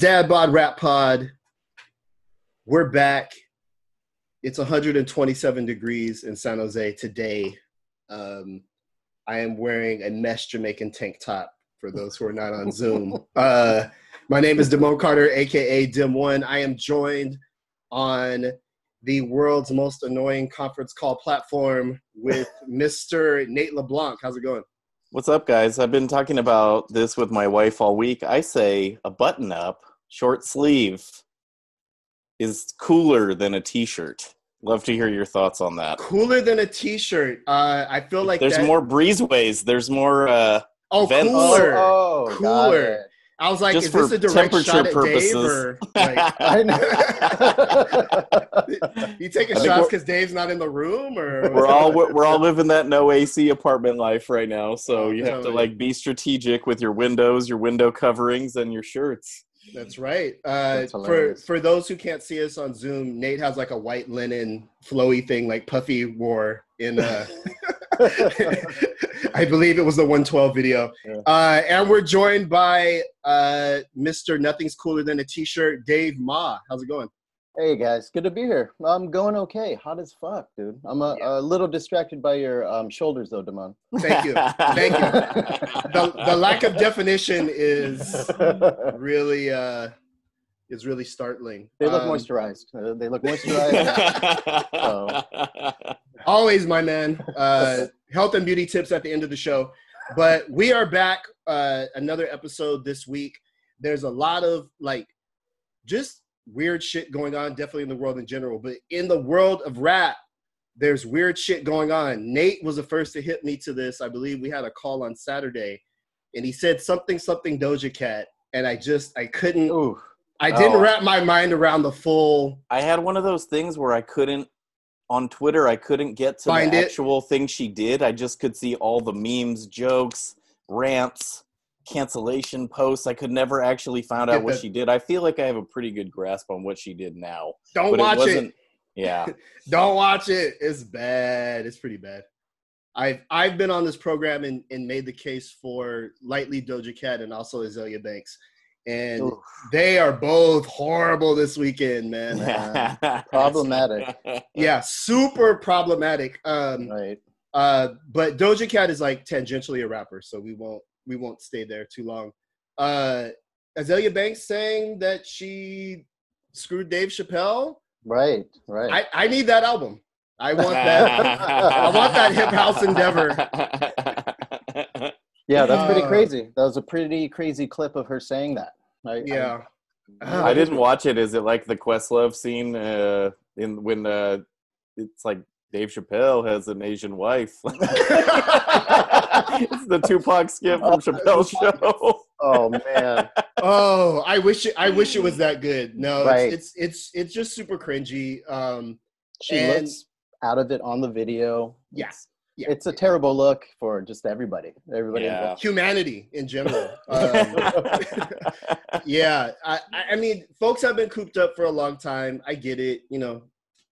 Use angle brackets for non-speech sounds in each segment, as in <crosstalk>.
Dad Bod Rap Pod. We're back. It's 127 degrees in San Jose today. Um, I am wearing a mesh Jamaican tank top for those who are not on Zoom. <laughs> Uh, my name is Damone Carter, aka Dim One. I am joined on the world's most annoying conference call platform with <laughs> Mr. Nate LeBlanc. How's it going? What's up, guys? I've been talking about this with my wife all week. I say a button up, short sleeve is cooler than a t shirt. Love to hear your thoughts on that. Cooler than a t-shirt. Uh, I feel like There's that- more breezeways. There's more. Uh, Oh, vents. cooler. Oh, got Cooler. I was like, Just is this for a direct temperature shot at purposes. Dave or like, <laughs> I know. you taking I think shots because Dave's not in the room or <laughs> we're all we're all living that no AC apartment life right now. So you have to like be strategic with your windows, your window coverings, and your shirts. That's right. Uh, That's for for those who can't see us on Zoom, Nate has like a white linen flowy thing like Puffy wore in uh <laughs> I believe it was the 112 video. Yeah. Uh, and we're joined by uh, Mr. Nothing's Cooler Than a T-shirt, Dave Ma. How's it going? Hey guys, good to be here. I'm going okay. Hot as fuck, dude. I'm a, a little distracted by your um, shoulders though, Damon. Thank you. Thank you. The, the lack of definition is <laughs> really uh, is really startling. They look Um, moisturized. Uh, they look moisturized. <laughs> Always my man uh <laughs> health and beauty tips at the end of the show but we are back uh another episode this week there's a lot of like just weird shit going on definitely in the world in general but in the world of rap there's weird shit going on nate was the first to hit me to this i believe we had a call on saturday and he said something something doja cat and i just i couldn't Ooh, i didn't Oh. wrap my mind around the full I had one of those things where I couldn't on Twitter. I couldn't get to Find the it. actual thing she did. I just could see all the memes, jokes, rants, cancellation posts. I could never actually find out what she did. I feel like I have a pretty good grasp on what she did now, don't watch it it. Yeah, <laughs> Don't watch it. It's bad. It's pretty bad. I've I've been on this program and, and made the case for lightly Doja Cat and also Azealia Banks. And Oof. they are both horrible this weekend, man. Uh, <laughs> <laughs> Problematic. yeah, super problematic. Um right. uh but Doja Cat is like tangentially a rapper, so we won't we won't stay there too long. Uh Azealia Banks saying that she screwed Dave Chappelle. Right. Right. I, I need that album. I want that. I <laughs> want that hip house endeavor. <laughs> yeah, that's pretty Uh, crazy. That was a pretty crazy clip of her saying that. I, I- Yeah. I didn't watch it. Is it like the Questlove scene uh, in when uh, it's like Dave Chappelle has an Asian wife? <laughs> <laughs> it's the Tupac skit from Chappelle's show. oh man. <laughs> Oh, I wish it, I wish it was that good. No, Right. it's, it's it's it's just super cringy. Um, She And- looks out of it on the video. Yeah. It's, Yeah. it's a terrible look for just everybody. Everybody. Yeah. humanity in general. <laughs> Um, yeah, I I- I mean, folks have been cooped up for a long time. I get it. You know,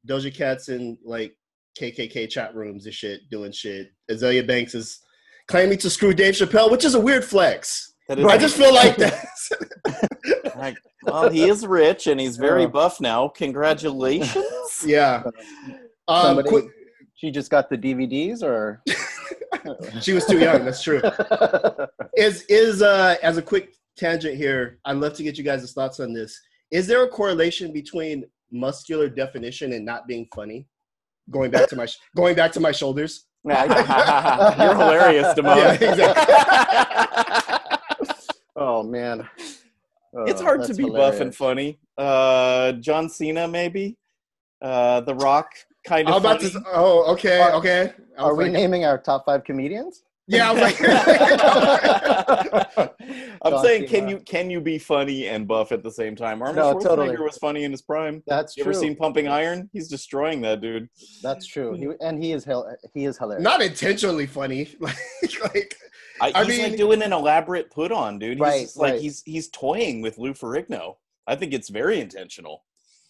Doja Cat's in like KKK chat rooms and shit, doing shit. Azealia Banks is claiming to screw Dave Chappelle, which is a weird flex. That I just feel like that. <laughs> Like, well, he is rich and he's very Yeah. buff now. Congratulations. <laughs> yeah. Um, Somebody, quick, she just got the DVDs, or <laughs> she was too young. That's true. Is is uh as a quick tangent here? I'd love to get you guys' thoughts on this. Is there a correlation between muscular definition and not being funny? Going back to my going back to my shoulders. <laughs> You're hilarious, Damone. Yeah, <laughs> oh man, it's Oh, hard to be buff and funny. Uh, John Cena, maybe. Uh, The Rock, kind of about to. Oh, okay, Are- okay. Are we like- naming our top five comedians? Yeah, I was like. <laughs> I'm John saying, can Cena. you can you be funny and buff at the same time? Arnold No, Schwarzenegger totally. was funny in his prime. That's You true. ever seen Pumping Iron? He's destroying that dude. That's true. He, and he is he is hilarious. not intentionally funny. <laughs> Like, like I, I mean- like doing an elaborate put on, dude. He's Right, like right. he's he's toying with Lou Ferrigno. I think it's very intentional.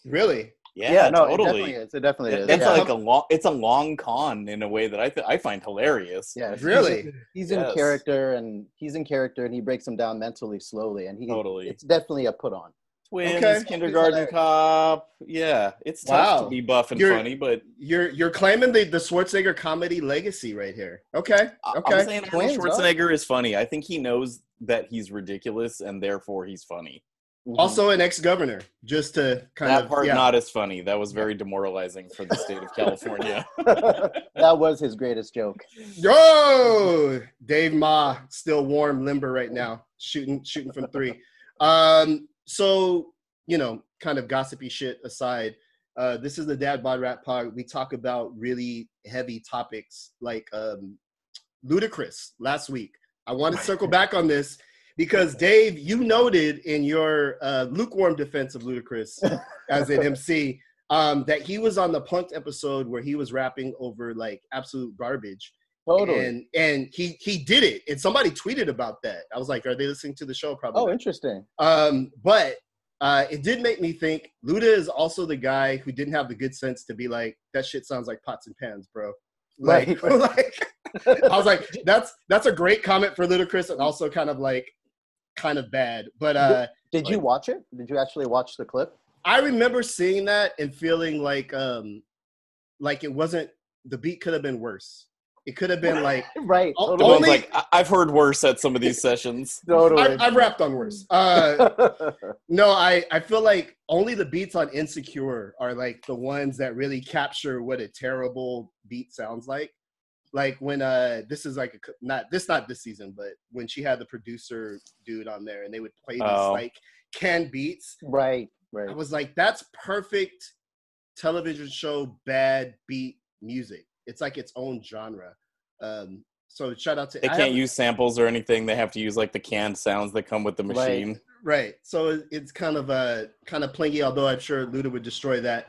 really. Yeah, no, totally. it definitely is. It definitely is. It's yeah. like a long it's a long con in a way that I th- I find hilarious. yeah, Really? <laughs> He's Yes. in character, and he's in character, and he breaks them down mentally slowly, and he Totally. It's definitely a put on. Twins, Okay. Kindergarten Cop. Yeah, it's tough Wow. to be buff and You're- funny, but You're you're claiming the the Schwarzenegger comedy legacy right here. Okay. Okay. I'm saying Arnold Twins, huh? Schwarzenegger is funny. I think he knows that he's ridiculous and therefore he's funny. Mhm. Also an ex-governor, just to kind that of part yeah. not as funny. That was very demoralizing for the state of California. <laughs> <laughs> that was his greatest joke. Yo, Dave Ma, still warm, limber right now, shooting shooting from three. Um, so you know, kind of gossipy shit aside, uh, this is the Dad Bod Rap Pod. We talk about really heavy topics like um, Ludacris last week. I want to <laughs> circle back on this because Dave, you noted in your uh, lukewarm defense of Ludacris <laughs> as an MC um, that he was on the Punked episode where he was rapping over like absolute garbage. Totally. And and he he did it, and somebody tweeted about that. I was like, are they listening to the show? Probably. oh, not. interesting. Um, but uh, it did make me think. Luda is also the guy who didn't have the good sense to be like, that shit sounds like pots and pans, bro. <laughs> Like, Right. <laughs> like I was like, that's that's a great comment for Ludacris, and also kind of like, kind of bad. But uh, Did you Like- watch it? Did you actually watch the clip? I remember seeing that and feeling like um, like it wasn't the beat could have been worse. It could have been <laughs> like Right. The Totally. one's Only- like, I- I've heard worse at some of these sessions. <laughs> totally. I, I've rapped on worse. Uh, <laughs> no, I I feel like only the beats on Insecure are like the ones that really capture what a terrible beat sounds like. Like when uh this is like a not this not this season, but when she had the producer dude on there and they would play these Oh. like canned beats. right. I Right. was like, that's perfect television show bad beat music. It's like its own genre. Um, so shout out to They I can't use samples or anything. They have to use like the canned sounds that come with the machine. right. So it's kind of uh kind of plingy, although I'm sure Luda would destroy that.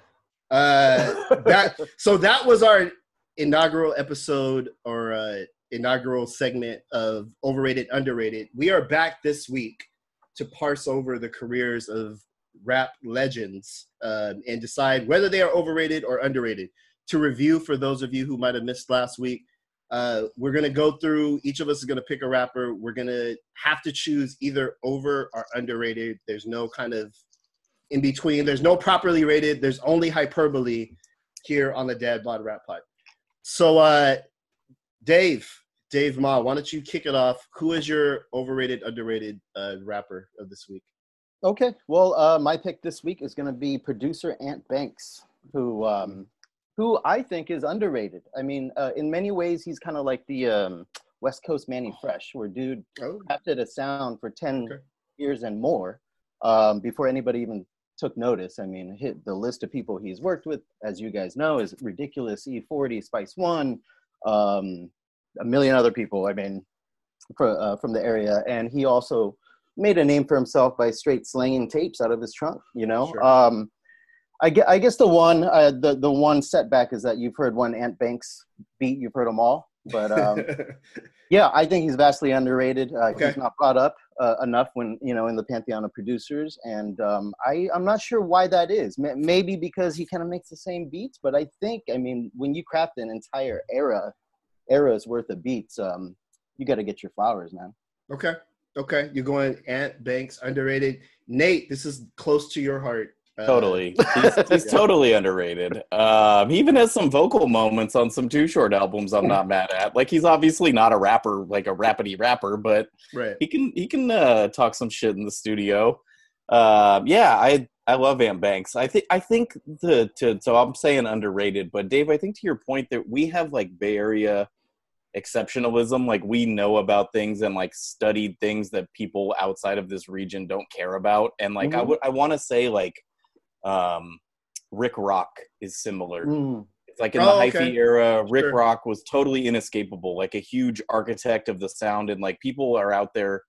Uh, that <laughs> so that was our inaugural episode or uh, inaugural segment of overrated underrated we are back this week to parse over the careers of rap legends um, and decide whether they are overrated or underrated to review for those of you who might have missed last week uh, we're to go through each of us is to pick a rapper we're to have to choose either over or underrated there's no kind of in between. There's no properly rated. There's only hyperbole here on the Dad Bod Rap Pod. So, uh, Dave, Dave Ma, why don't you kick it off? Who is your overrated, underrated uh, rapper of this week? Okay. Well, uh, my pick this week is going to be producer Ant Banks, who um, who I think is underrated. I mean, uh, in many ways, he's kind of like the um, West Coast Mannie Fresh, where dude Oh, crafted a sound for ten Okay. years and more um, before anybody even took notice. I mean, hit the list of people he's worked with, as you guys know, is ridiculous. E40, Spice One, um, a million other people. I mean, for, uh, from the area, and he also made a name for himself by straight slinging tapes out of his trunk. You know, Sure. um, I, gue- I guess the one uh, the the one setback is that you've heard one Ant Banks beat, you've heard them all, but. Um, <laughs> yeah, I think he's vastly underrated. Uh, Okay. He's not brought up uh, enough when you know in the pantheon of producers, and um, I I'm not sure why that is. Ma- Maybe because he kind of makes the same beats, but I think I mean when you craft an entire era, era's worth of beats, um, you got to get your flowers, man. okay. Okay. You're going Ant Banks, underrated. Nate, this is close to your heart. Uh, Totally. <laughs> He's, he's Yeah. totally underrated. Um, he even has some vocal moments on some Too Short albums I'm not mad at. Like he's obviously not a rapper, like a rappity rapper, but Right. he can he can uh, talk some shit in the studio. Um, yeah, I I love Ant Banks. I think I think the to so I'm saying underrated, but Dave, I think to your point that we have like Bay Area exceptionalism, like we know about things and like studied things that people outside of this region don't care about, and like I Mhm. would I want to say like um, Rick Rock is similar. Mm, It's like in Oh, the okay. hyphy era, Rick Sure. Rock was totally inescapable, like a huge architect of the sound, and like people are out there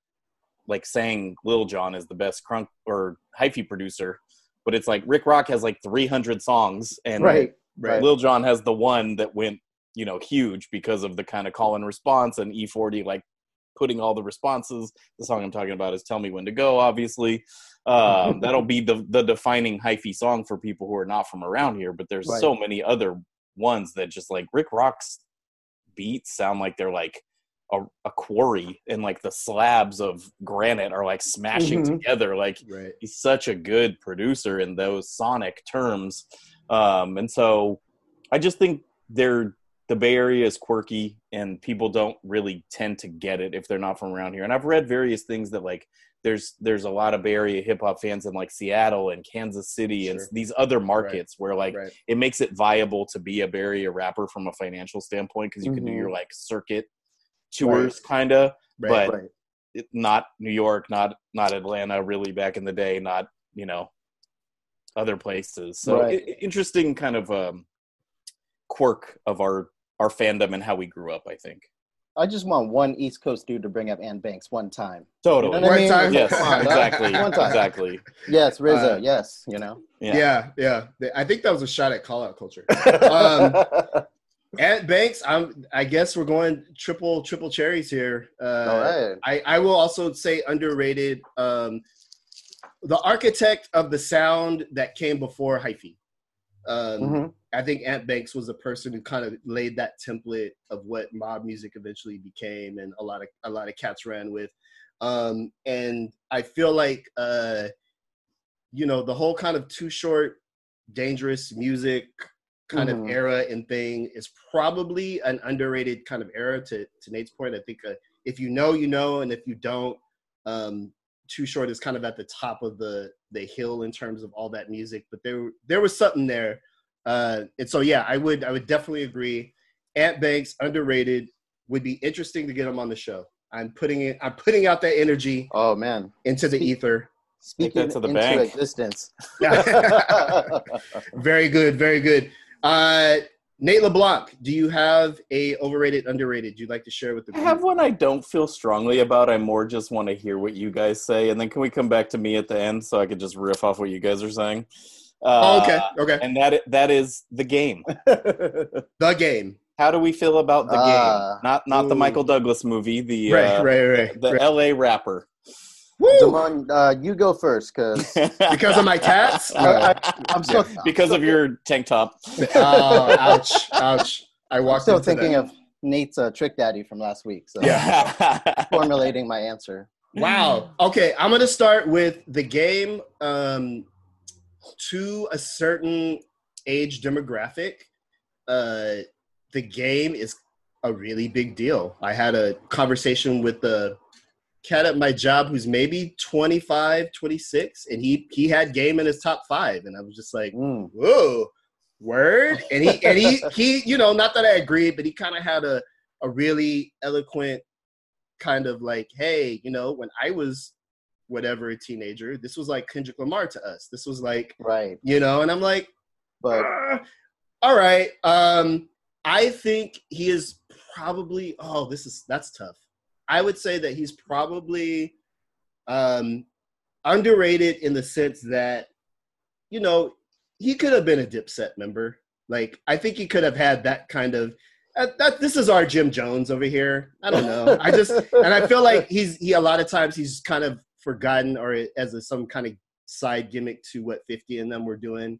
like saying Lil Jon is the best crunk or hyphy producer, but it's like Rick Rock has like 300 songs, and right, Right. Lil Jon has the one that went you know huge because of the kind of call and response, and E40 like putting all the responses. The song I'm talking about is "Tell Me When to Go," obviously. Um, <laughs> that'll be the the defining hyphy song for people who are not from around here. But there's Right. so many other ones that just like Rick Rock's beats sound like they're like a, a quarry and like the slabs of granite are like smashing Mhm. together like Right. he's such a good producer in those sonic terms um and so i just think they're the bay area is quirky and people don't really tend to get it if they're not from around here and i've read various things that like there's there's a lot of bay area hip-hop fans in like seattle and kansas city and these other markets where like right. it makes it viable to be a Bay Area rapper from a financial standpoint because you can do your like circuit tours kind of Right. but- right. it- not New York, not not Atlanta, really back in the day, not you know other places. So Right. i- interesting kind of um, quirk of our our fandom and how we grew up. I think I just want one East Coast dude to bring up Ant Banks one time. totally. You know what I One mean? time. Yes, on, exactly, One time. exactly. Yes, RZA. Uh, yes, you know. Yeah. Yeah. yeah, I think that was a shot at call out culture. <laughs> Um, <laughs> Ant Banks, I'm. I guess we're going triple triple cherries here. Uh, All right. I, I will also say underrated. Um, the architect of the sound that came before hyphy. Um, Mhm. I think Ant Banks was the person who kind of laid that template of what mob music eventually became, and a lot of a lot of cats ran with. Um, and I feel like uh, you know the whole kind of too short, dangerous music kind of Mhm. era and thing is probably an underrated kind of era. To to Nate's point, I think uh, if you know, you know, and if you don't, um, too short is kind of at the top of the the hill in terms of all that music. But there there was something there, uh, and so yeah, I would I would definitely agree. Ant Banks underrated would be interesting to get him on the show. I'm putting it. I'm putting out that energy Oh man. into the Speak- ether. Speaking to the into bank. existence. <laughs> <laughs> very good, very good. Uh, Nate LeBlanc, do you have a overrated, underrated you'd like to share with the I have one I don't feel strongly about. I more just want to hear what you guys say, and then can we come back to me at the end so I could just riff off what you guys are saying? Oh, Uh, okay, okay. And that that is the game. <laughs> The game. How do we feel about the Ah. game? Not not the Michael Douglas movie, the right, uh, right, right, the right. L.A. rapper. Woo! Damon, uh, you go first, because <laughs> Because of my tats. <laughs> No. I'm still because of your tank top. oh, ouch, ouch! I walked. I'm still into thinking that. of Nate's uh, trick daddy from last week. So Yeah. formulating my answer. Wow. Okay, I'm gonna start with the game. Um, to a certain age demographic, uh, the game is a really big deal. I had a conversation with the cat at my job who's maybe 25, 26, and he he had game in his top five, and I was just like, Mm. whoa word <laughs> and he and he he you know not that i agreed but he kind of had a a really eloquent kind of like hey you know when i was whatever a teenager this was like kendrick lamar to us. This was like Right, you know and i'm like but "Ah, all right um i think he is probably oh this is that's tough. I would say that he's probably um underrated in the sense that you know he could have been a dipset member. Like i think he could have had that kind of uh, that this is our jim jones over here. I don't know. I just <laughs> and i feel like he's he a lot of times he's kind of forgotten or as a, some kind of side gimmick to what 50 and them were doing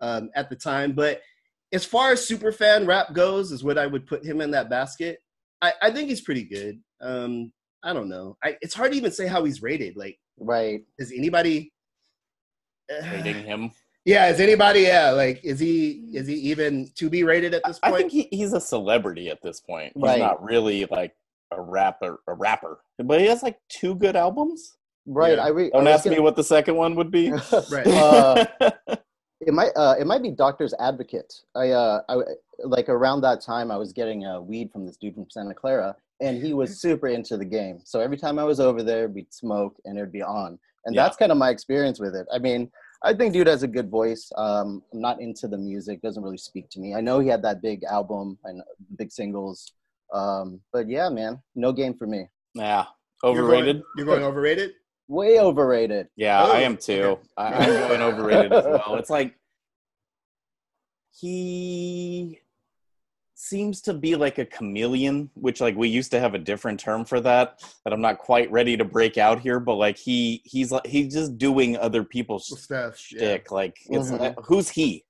um, at the time but as far as super fan rap goes is what i would put him in that basket i, I think he's pretty good um, i don't know I, it's hard to even say how he's rated like right. is anybody Rating him. yeah is anybody yeah like is he is he even to be rated at this point? I think he, he's a celebrity at this point. He's Right. not really like a rapper, a rapper, but he has like two good albums. Right. Yeah. I re- Don't I ask me gonna- what the second one would be. <laughs> right Uh, <laughs> it might uh, it might be Doctor's Advocate. I uh I like around that time I was getting uh, weed from this dude from Santa Clara, and he was super into the game. So every time I was over there, we'd smoke and it'd be on, and Yeah. that's kind of my experience with it. I mean, I think dude has a good voice. Um, I'm not into the music; doesn't really speak to me. I know he had that big album and big singles, um, but yeah, man, no game for me. yeah, You're going- overrated. you're going overrated Way overrated. Yeah, Oh, I am too. <laughs> I, I'm going overrated as well. It's like he seems to be like a chameleon, which like we used to have a different term for that that I'm not quite ready to break out here. But like he he's like he's just doing other people's stuff yeah. Like it's Mhm. uh, who's he?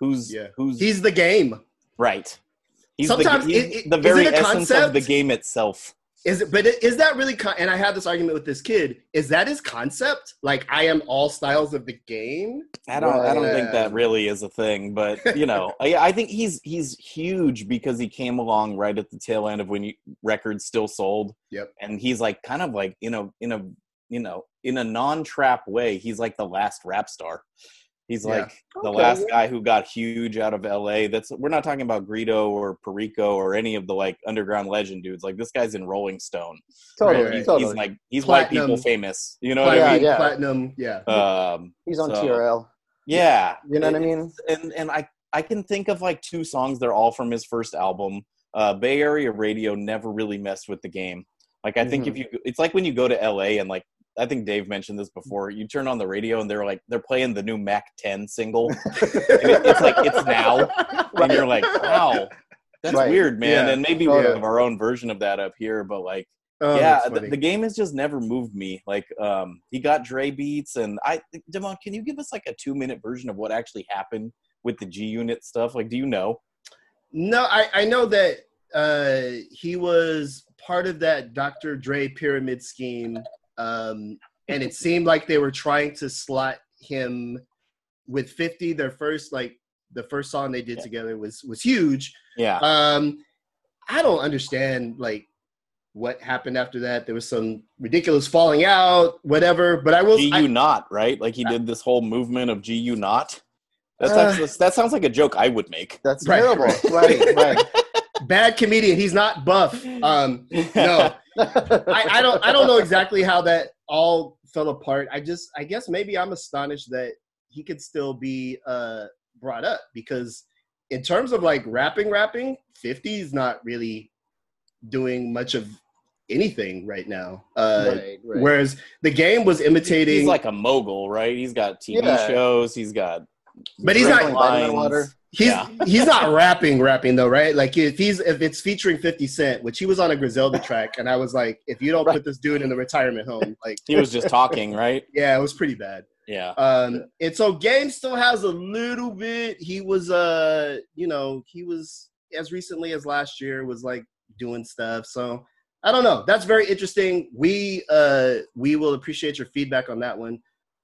Who's Yeah. who's he's the game right? He's Sometimes the, he's it- it- the is very it a essence of the game itself. Is it? But is that really? Con- and I had this argument with this kid. Is that his concept? Like I am all styles of the game. I don't. I don't think that really is a thing, but you know, <laughs> I, I think he's he's huge because he came along right at the tail end of when you, records still sold. Yep. And he's like kind of like you know in a you know in a non-trap way. He's like the last rap star. He's Yeah. like the Okay, last guy who got huge out of L.A. That's we're not talking about Greedo or Perico or any of the like underground legend dudes. Like this guy's in Rolling Stone. Totally, Right, right. He's, totally. he's like he's white people famous. You know what Yeah, I mean? yeah. Platinum. Yeah. Um, He's on so- TRL. yeah, You know what I mean? and and I I can think of like two songs. They're all from his first album. Uh, Bay Area radio never really messed with the game. Like I think if you, it's like when you go to LA and like I think Dave mentioned this before. You turn on the radio and they're like they're playing the new Mack 10 single. <laughs> it, it's like it's now, and you're like, wow, that's Right. weird, man. Yeah. And maybe we Totally. have our own version of that up here, but like Oh, yeah, the, the game has just never moved me. Like, um, he got Dre beats, and I, Devon, can you give us like a two minute version of what actually happened with the G Unit stuff? Like, do you know? No, I, I know that uh, he was part of that Dr. Dre pyramid scheme, um, and it seemed like they were trying to slot him with 50. Their first, like, the first song they did Yeah. together was was huge. Yeah, Um, I don't understand like what happened after that. There was some ridiculous falling out, whatever. But I will. G I- U not right? Like he did this whole movement of G U not. That's, Uh, that's that sounds like a joke I would make. That's Right, terrible. right. Right, right. bad comedian. He's not buff. Um, no. <laughs> I, I don't I don't know exactly how that all fell apart. I just I guess maybe I'm astonished that he could still be uh brought up because in terms of like rapping rapping, 50 is not really doing much of anything right now. Uh right, right. whereas the game was imitating He's like a mogul, right? He's got TV Yeah. shows. He's got. But he's not- Drinking water. He's Yeah. he's not rapping, rapping though, right? Like if he's if it's featuring Fifty Cent, which he was on a Griselda track, and I was like, if you don't Right. put this dude in the retirement home, like He was just talking, right? <laughs> yeah, it was pretty bad. Yeah. Um, and so Game still has a little bit. He was uh, you know, he was as recently as last year was like doing stuff. So I don't know. That's very interesting. We uh we will appreciate your feedback on that one.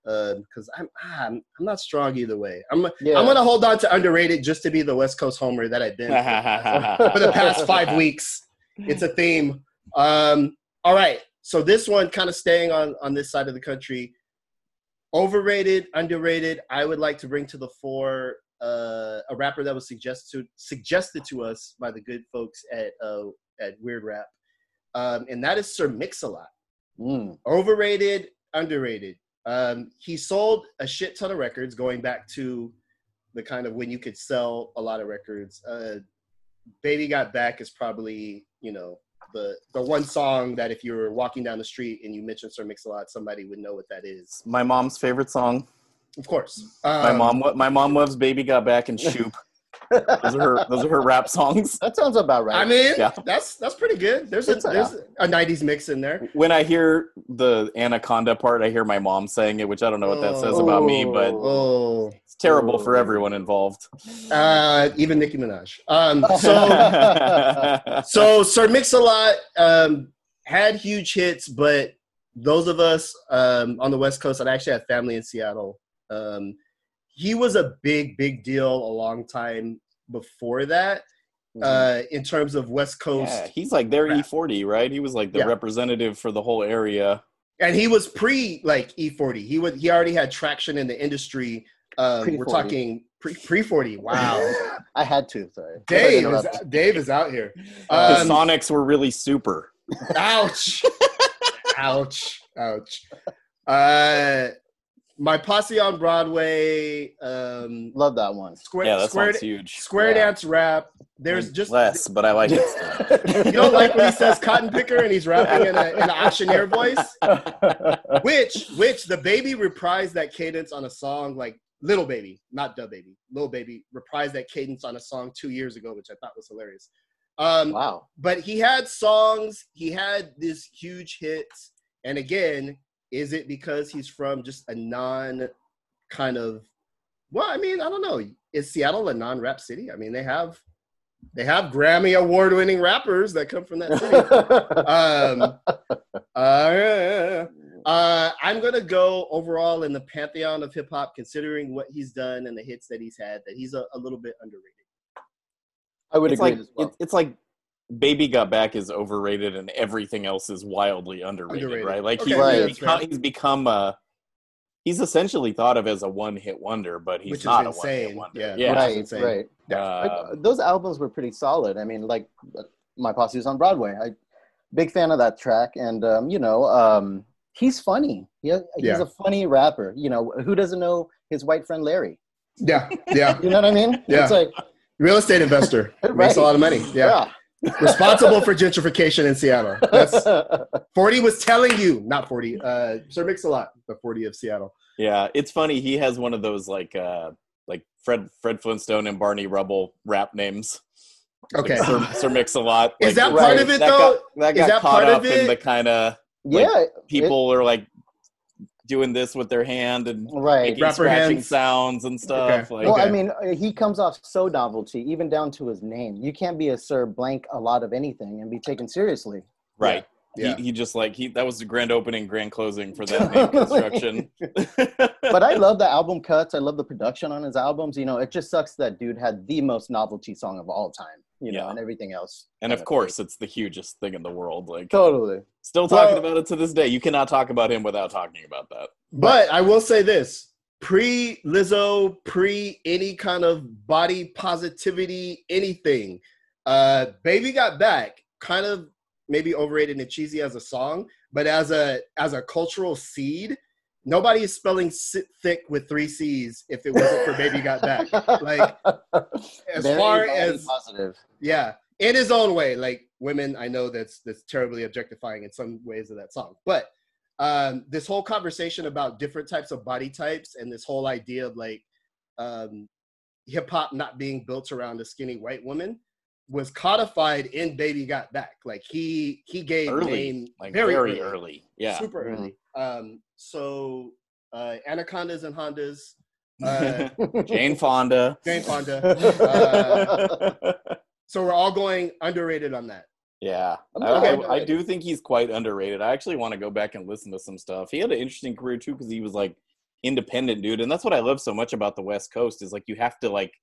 Uh, because I'm, ah, I'm I'm not strong either way. I'm Yeah. I'm gonna hold on to underrated just to be the West Coast homer that I've been for the past <laughs> five weeks. It's a theme. Um, all right. So this one kind of staying on on this side of the country. Overrated, underrated. I would like to bring to the fore uh, a rapper that was suggested to, suggested to us by the good folks at uh, at Weird Rap, um, and that is Sir Mix-a-Lot. Mm. Overrated, underrated. Um, he sold a shit ton of records going back to the kind of when you could sell a lot of records. Uh, Baby Got Back is probably, you know, the the one song that if you were walking down the street and you mentioned Sir Mix-a-Lot, somebody would know what that is. my mom's favorite song. Of course. My Um, mom, my mom loves "Baby Got Back" and "Shoop." Those are her. Those are her rap songs. That sounds about right. I mean, Yeah. that's that's pretty good. There's a It's a- there's a '90s mix in there. When I hear the Anaconda part, I hear my mom saying it, which I don't know what that says about me, but Oh, it's terrible for Oh. everyone involved. uh, even Nicki Minaj. Um, so <laughs> so Sir Mix-a-Lot um, had huge hits, but those of us um, on the West Coast, I actually have family in Seattle. Um, he was a big, big deal a long time before that uh, in terms of West Coast. yeah, he's like their Rap. E40, right? He was like the Yeah. representative for the whole area. and he was pre like E40. He was he already had traction in the industry. Um, we're Pre-40. talking pre pre 40. Wow, <laughs> I had to. Sorry. Dave is. Dave is out here. <laughs> Um, Sonics were really super. Ouch. <laughs> ouch. Ouch. Uh, my posse on Broadway. Um, Love that one. square Yeah, that square, huge. square Yeah. dance rap. There's just less, but I like it. Still. <laughs> you don't like when he says cotton picker and he's rapping in, a, in an auctioneer voice. <laughs> Which which the baby reprised that cadence on a song like Lil Baby, not Dub Baby. Lil Baby reprised that cadence on a song two years ago, which I thought was hilarious. Um, wow. but he had songs, he had these huge hits. And again, is it because he's from just a non kind of well, I mean, I don't know. Is Seattle a non-rap city? I mean, they have They have Grammy award winning rappers that come from that city. <laughs> um, uh, yeah, yeah, uh, I'm gonna go overall in the pantheon of hip hop, considering what he's done and the hits that he's had. That he's a, a little bit underrated. I would it's agree like as well. it, it's like Baby Got Back is overrated and everything else is wildly underrated, Underrated. right? Like Okay, he's, Right. he's become, fair. he's become a he's essentially thought of as a one hit wonder, but he's Which is not a one hit wonder. Yeah. yeah. Right, insane. right. Like, Uh, those albums were pretty solid. I mean, like my posse was on Broadway. I big fan of that track, and um, you know, um, he's funny. He, he's Yeah. a funny rapper. You know, who doesn't know his white friend Larry? Yeah, yeah. <laughs> You know what I mean? Yeah. It's like Real estate investor <laughs> makes a lot of money. Yeah, responsible for gentrification in Seattle. That's Forty was telling you, not Forty. Uh, Sir Mix-a-Lot, the Forty of Seattle. Yeah, it's funny. He has one of those like uh like Fred Fred Flintstone and Barney Rubble rap names. Okay, Like Sir, Sir Mix a lot. is that part right. of it that though? Got, that Is got that caught part of up in the kind of like, yeah, people are like doing this with their hand and right. making Rapper scratching hands. sounds and stuff. Okay. Like well, I mean, uh, he comes off so novelty, even down to his name. You can't be a Sir Blank a lot of anything and be taken seriously. right. Yeah. He, he just like he that was the grand opening, grand closing for that <laughs> name construction. <laughs> but I love the album cuts. I love the production on his albums. You know, it just sucks that dude had the most novelty song of all time. You know, Yeah. and everything else. and of course, it's the hugest thing in the world. Like totally. still talking Well- about it to this day. You cannot talk about him without talking about that. But I will say this: pre Lizzo, pre any kind of body positivity, anything. Uh, Baby Got Back, kind of maybe overrated and cheesy as a song, but as a as a cultural seed, nobody is spelling sit thick with three C's if it wasn't for Baby Got Back. Like, <laughs> as Very far as positive. yeah, in his own way. Like women, I know that's that's terribly objectifying in some ways of that song. But um, this whole conversation about different types of body types and this whole idea of like um, hip hop not being built around a skinny white woman was codified in Baby Got Back. Like he he gave Early, name like very, very, early, early. Yeah. super Mhm. early. Um, so uh, anacondas and Hondas. <laughs> Uh, Jane Fonda. Jane Fonda. <laughs> Uh, so we're all going underrated on that. yeah, I'm I, I- I do think he's quite underrated. I actually want to go back and listen to some stuff. He had an interesting career too because he was like independent dude, and that's what I love so much about the West Coast is like you have to like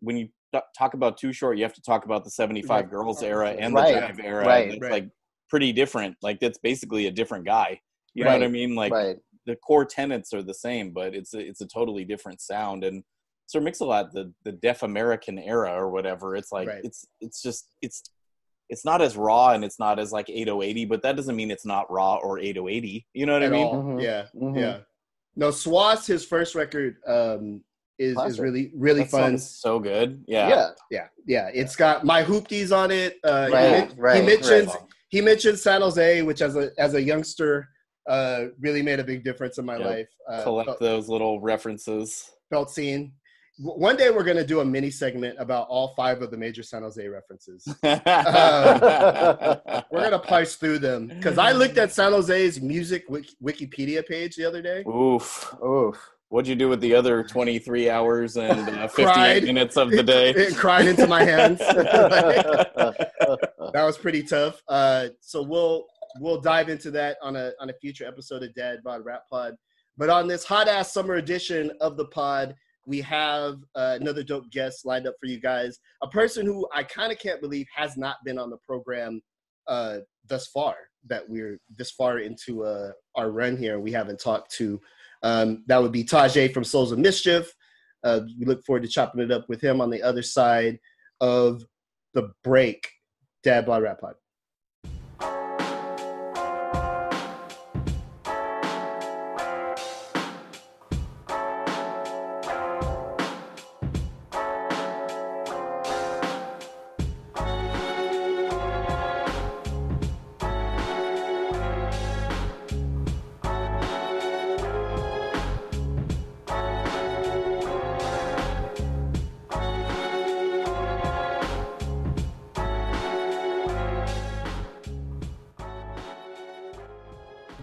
when you talk about Too Short, you have to talk about the '75 Right. Girls era and Right. the Jive era. Right. It's Right. like pretty different. Like that's basically a different guy. You know what I mean? Like right. the core tenets are the same, but it's a, it's a totally different sound. And Sir Mix-a-Lot, the the Def American era or whatever, it's like Right. it's it's just it's it's not as raw and it's not as like 8080, but that doesn't mean it's not raw or 8080. You know what I mean? all. Mhm. Yeah, Mhm. yeah. No, Swass, his first record, um, is is really really That fun. so good. Yeah. Yeah. Yeah, yeah. It's got my hoopties on it. Uh, he Right, men- right, he mentions right. he mentioned San Jose, which as a as a youngster, uh, really made a big difference in my Yep. life. Uh, Collect felt, those little references. felt seen. One day we're gonna do a mini segment about all five of the major San Jose references. <laughs> We're gonna parse through them because I looked at San Jose's music wik- Wikipedia page the other day. Oof. Oof. What'd you do with the other 23 hours and uh, <laughs> 58 Cried. minutes of the day? It cried into my hands. <laughs> that was pretty tough. Uh, so we'll we'll dive into that on a on a future episode of Dad Bod Rap Pod. But on this hot ass summer edition of the pod, we have uh, another dope guest lined up for you guys. A person who I kind of can't believe has not been on the program uh, thus far. That we're this far into uh, our run here, we haven't talked to. Um, that would be Tajai from Souls of Mischief. Uh, we look forward to chopping it up with him on the other side of the break. Dad Bod Rap Pod.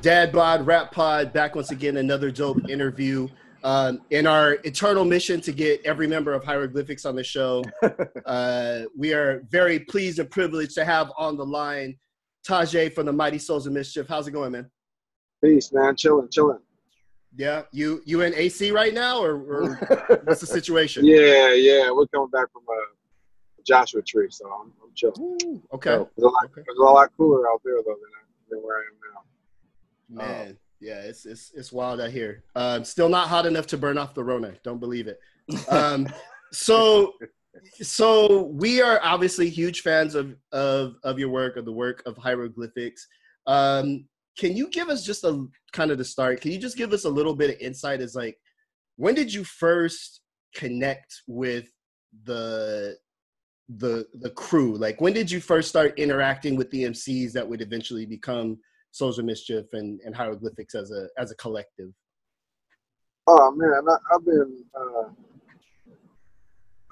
Dad Bod Rap Pod back once again. Another dope interview. Um, in our eternal mission to get every member of Hieroglyphics on the show, <laughs> uh, we are very pleased and privileged to have on the line Tajai from the Mighty Souls of Mischief. How's it going, man? Peace, man. Chilling, chilling. Yeah, you you in AC right now, or, or what's the situation? <laughs> Yeah, yeah. We're coming back from a Joshua tree, so I'm, I'm chilling. Ooh, okay, So, it's, a lot, Okay. it's a lot cooler out there though than, than where I am now. Man. Yeah, it's it's it's wild out here. Um, still not hot enough to burn off the Rona. Don't believe it. Um, <laughs> so so we are obviously huge fans of of of your work of the work of hieroglyphics um can you give us just a kind of the start can you just give us a little bit of insight as like when did you first connect with the the the crew like when did you first start interacting with the mcs that would eventually become souls of mischief and and hieroglyphics as a as a collective Oh man, I, I've been. Uh,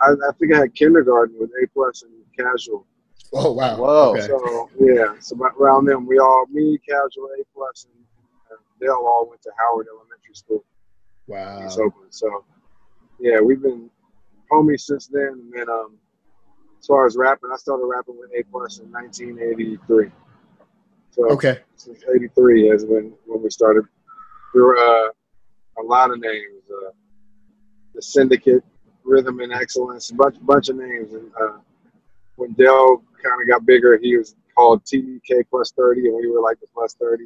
I, I think I had kindergarten with A plus and casual. oh wow Whoa. okay. So yeah, so around them, we all me, casual, A plus, and, and Dale all went to Howard Elementary School. wow East Oakland. So yeah, we've been homies since then. And then um, as far as rapping, I started rapping with A plus in 1983. So okay since '83 is when when we started. We were uh, a lot of names. Uh, the Syndicate, Rhythm and Excellence, a bunch bunch of names. And uh, when Del kind of got bigger, he was called TK plus 30, and we were like the plus 30.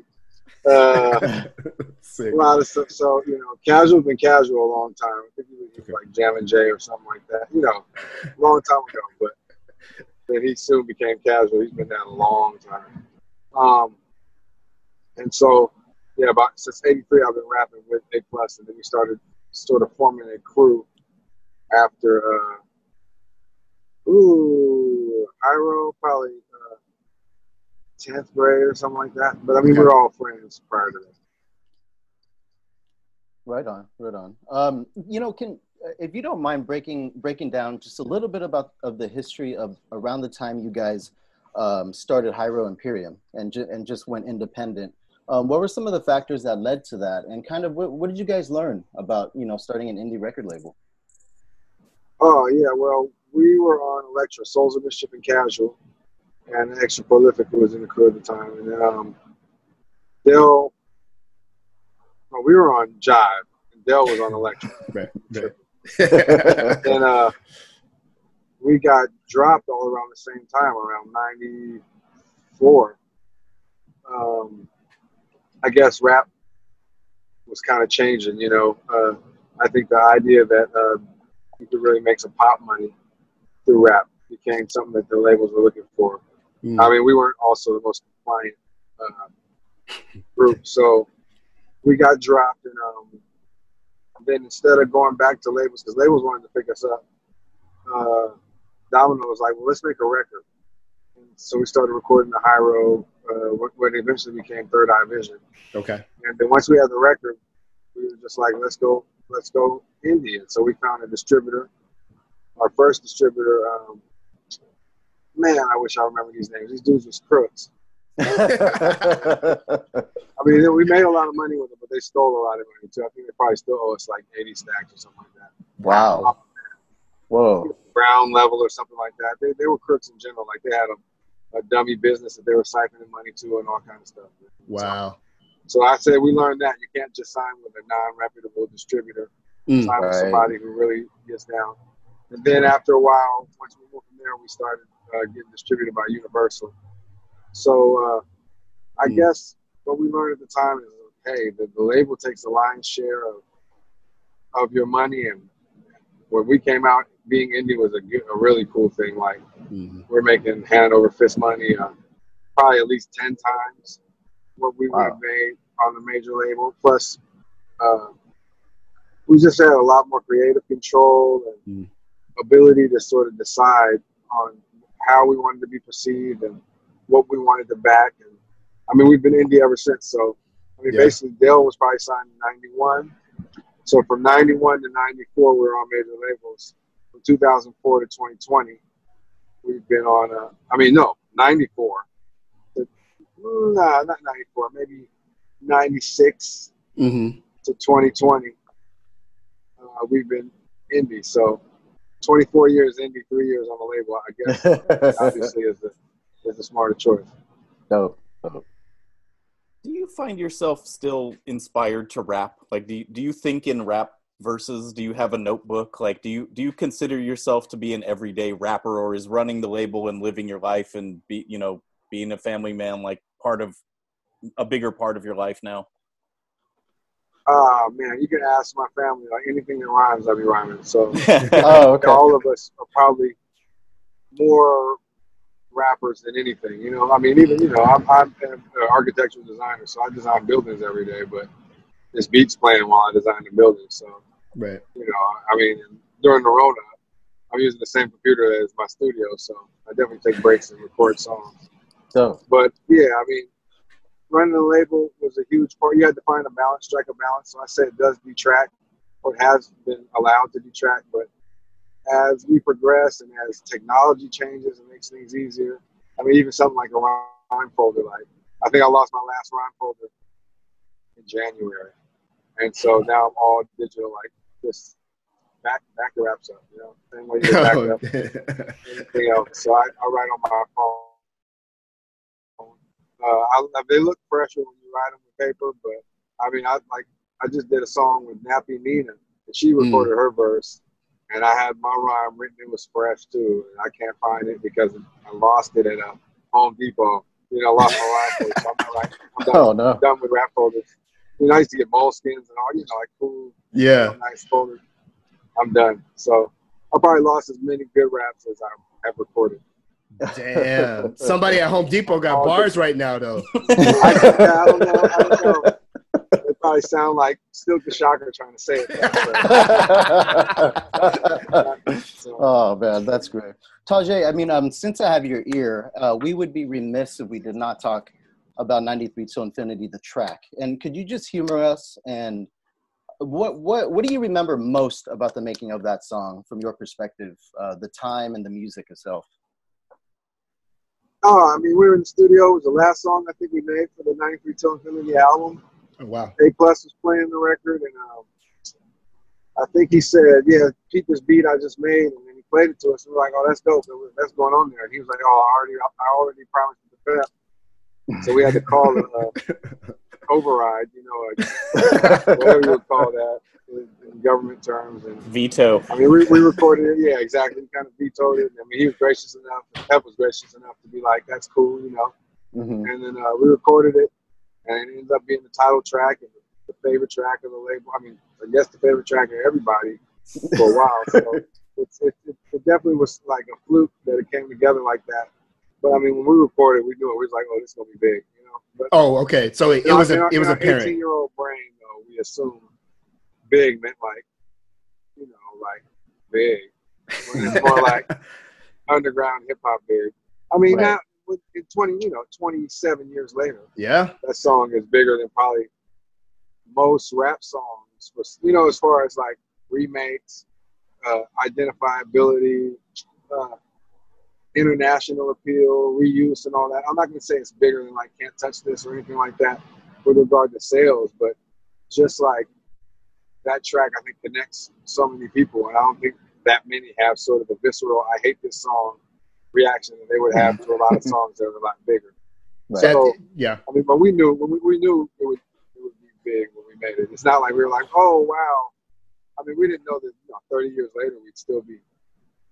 Uh, <laughs> a lot of stuff. So you know, casual's been casual a long time. I think he was Okay. like Jam and Jay or something like that. You know, a long time ago. But then he soon became casual. He's been that a long time. Um, and so yeah, about since '83, I've been rapping with A Plus, and then we started sort of forming a crew after. Uh, ooh, Iro probably. Uh, 10th grade or something like that. But I mean, we were all friends prior to that. Right on, right on. Um, you know, can if you don't mind breaking breaking down just a little bit about of the history of around the time you guys um, started Hiero Imperium and ju- and just went independent. Um, what were some of the factors that led to that, and kind of what, what did you guys learn about you know starting an indie record label? Oh yeah, well, we were on Elektra, Souls of Mischief and Casual, and Extra Prolific was in the crew at the time, and then um, Del. Well, we were on Jive, and Del was on Elektra, <laughs> Right, right. and uh, we got dropped all around the same time, around '94. Um, I guess rap was kind of changing, you know. Uh, I think the idea that uh, you could really make some pop money through rap became something that the labels were looking for. Mm. I mean, we weren't also the most compliant uh, group, so we got dropped, and um, then instead of going back to labels, because labels wanted to pick us up, uh, Domino was like, "Well, let's make a record." And so we started recording the High Road, uh, what, what eventually became Third Eye Vision. okay. And then once we had the record, we were just like, let's go, let's go indie. And so we found a distributor. Our first distributor, um, man, I wish I remember these names. These dudes was crooks. <laughs> I mean, we made a lot of money with them, but they stole a lot of money too. I think they probably still owe us like 80 stacks or something like that. wow. Whoa. Brown level or something like that. They, they were crooks in general. Like they had a, a dummy business that they were siphoning money to and all kind of stuff. Wow. So I said we learned that you can't just sign with a non-reputable distributor. Mm. Sign with somebody who really gets down. And then after a while, once we moved from there, we started uh, getting distributed by Universal. So uh, I Mm. guess what we learned at the time is, hey, the, the label takes the lion's share of of your money. And when we came out, being indie was a, a really cool thing. Like Mhm. we're making hand over fist money, uh, probably at least ten times what we would have made on the major label. Plus, uh, we just had a lot more creative control and Mm. ability to sort of decide on how we wanted to be perceived and what we wanted to back. And I mean, we've been indie ever since. So, I mean, Yeah. basically, Dale was probably signed in '91. So from '91 to '94, we were on major labels. From 2004 to 2020, we've been on. Uh, I mean, no, '94. Nah, not '94. Maybe '96 Mhm. to 2020. uh, we've been indie. So 24 years indie, three years on the label. I guess <laughs> obviously is the is the smarter choice. Dope. Dope. Do you find yourself still inspired to rap? Like, do you, do you think in rap verses? Do you have a notebook? Like, do you do you consider yourself to be an everyday rapper, or is running the label and living your life and be you know being a family man like part of a bigger part of your life now? Ah man, you can ask my family like anything that rhymes, I'll be rhyming. So <laughs> Oh, okay. all of us are probably more rappers than anything. You know, I mean, even you know, I'm, I'm an architectural designer, so I design buildings every day. But this beats playing while I design the building. So Right. you know, I mean, during the Rona, I'm using the same computer as my studio, so I definitely take breaks and record songs. So, But yeah, I mean, running the label was a huge part. You had to find a balance, strike a balance. So I say it does detract, or has been allowed to detract. But as we progress and as technology changes and makes things easier, I mean, even something like a rhyme folder, like I think I lost my last rhyme folder in January, and so now I'm all digital, like just back back the raps up, you know, same way you back Oh, up <laughs> anything else. So I, I write on my phone. Uh, I, they look fresher when you write them with paper, but I mean, I like I just did a song with Nappy Nina, and she recorded her verse, and I had my rhyme written. in was scratch too, and I can't find it because I lost it at uh, Home Depot. You know, I lost my rhyme. So I'm like, I'm <laughs> done, Oh no. done with rap folders. You know, I used to get moleskins and all, you know, like cool, yeah. nice folders. I'm done. So I probably lost as many good raps as I have recorded. Damn. Somebody at Home Depot got <laughs> bars right now, though. <laughs> I, yeah, I don't know. I don't know. Probably sound like Silk the Shocker trying to say it. <laughs> So, oh man, that's great. Tajai, I mean, um, since I have your ear, uh, we would be remiss if we did not talk about 93 to Infinity, the track. And could you just humor us and what what what do you remember most about the making of that song from your perspective, uh, the time and the music itself? oh, I mean, we were in the studio. It was the last song I think we made for the 93 Till Infinity album. Oh, wow. A Plus was playing the record, and um, I think he said, "Yeah, keep this beat I just made," and then he played it to us. And we're like, "Oh, that's dope. That's going on there." And he was like, "Oh, I already, I already promised you the pep." So we had to call it uh, <laughs> override, you know, like, <laughs> whatever you would call that in, in government terms. And Veto. I mean, we, we recorded it. Yeah, exactly. We kind of vetoed it. I mean, he was gracious enough. Pep was gracious enough to be like, "That's cool," you know. Mhm. And then uh, we recorded it, and it ended up being the title track and the favorite track of the label. I mean, I guess the favorite track of everybody for a while. So <laughs> it's, it, it, it definitely was like a fluke that it came together like that. But I mean, when we recorded, we knew it. We was like, "Oh, this is gonna be big," you know. But Oh, okay. So it, it was a, it was apparent. Eighteen-year-old brain, though, we assumed big meant like, you know, like big. When it's more like <laughs> underground hip hop big. I mean, Right. now in twenty, you know, twenty-seven years later, Yeah. that song is bigger than probably most rap songs. For, you know, as far as like remakes, uh, identifiability, uh, international appeal, reuse, and all that. I'm not going to say it's bigger than like Can't Touch This or anything like that with regard to sales, but just like that track, I think connects so many people, and I don't think that many have sort of a visceral "I hate this song" reaction that they would have to a lot of <laughs> songs that are a lot bigger. Right. That- So- yeah. I mean, but we knew we, we knew it would it would be big when we made it. It's not like we were like, oh wow. I mean, we didn't know that you know, 30 years later we'd still be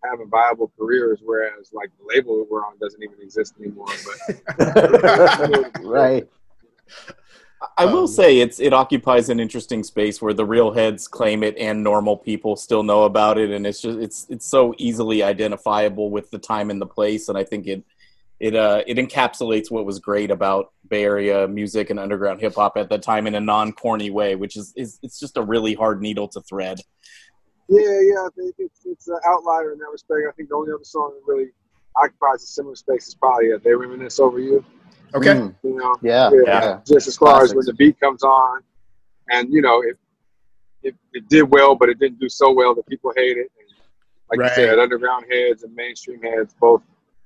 having viable careers, whereas like the label we're on doesn't even exist anymore. But <laughs> <laughs> right. I will Um, say it's it occupies an interesting space where the real heads claim it and normal people still know about it, and it's just it's it's so easily identifiable with the time and the place, and I think it it uh it encapsulates what was great about Bay Area music and underground hip hop at that time in a non corny way, which is, is it's just a really hard needle to thread. yeah, yeah, I think it's it's an outlier in that respect. I think the only other song that really occupies a similar space is probably uh, "They Reminisce Over You." Okay. Mm. You know, Yeah. yeah, Yeah. just as far as when the beat comes on, and you know, it, it it did well, but it didn't do so well that people hate it. And like Right. you said, underground heads and mainstream heads both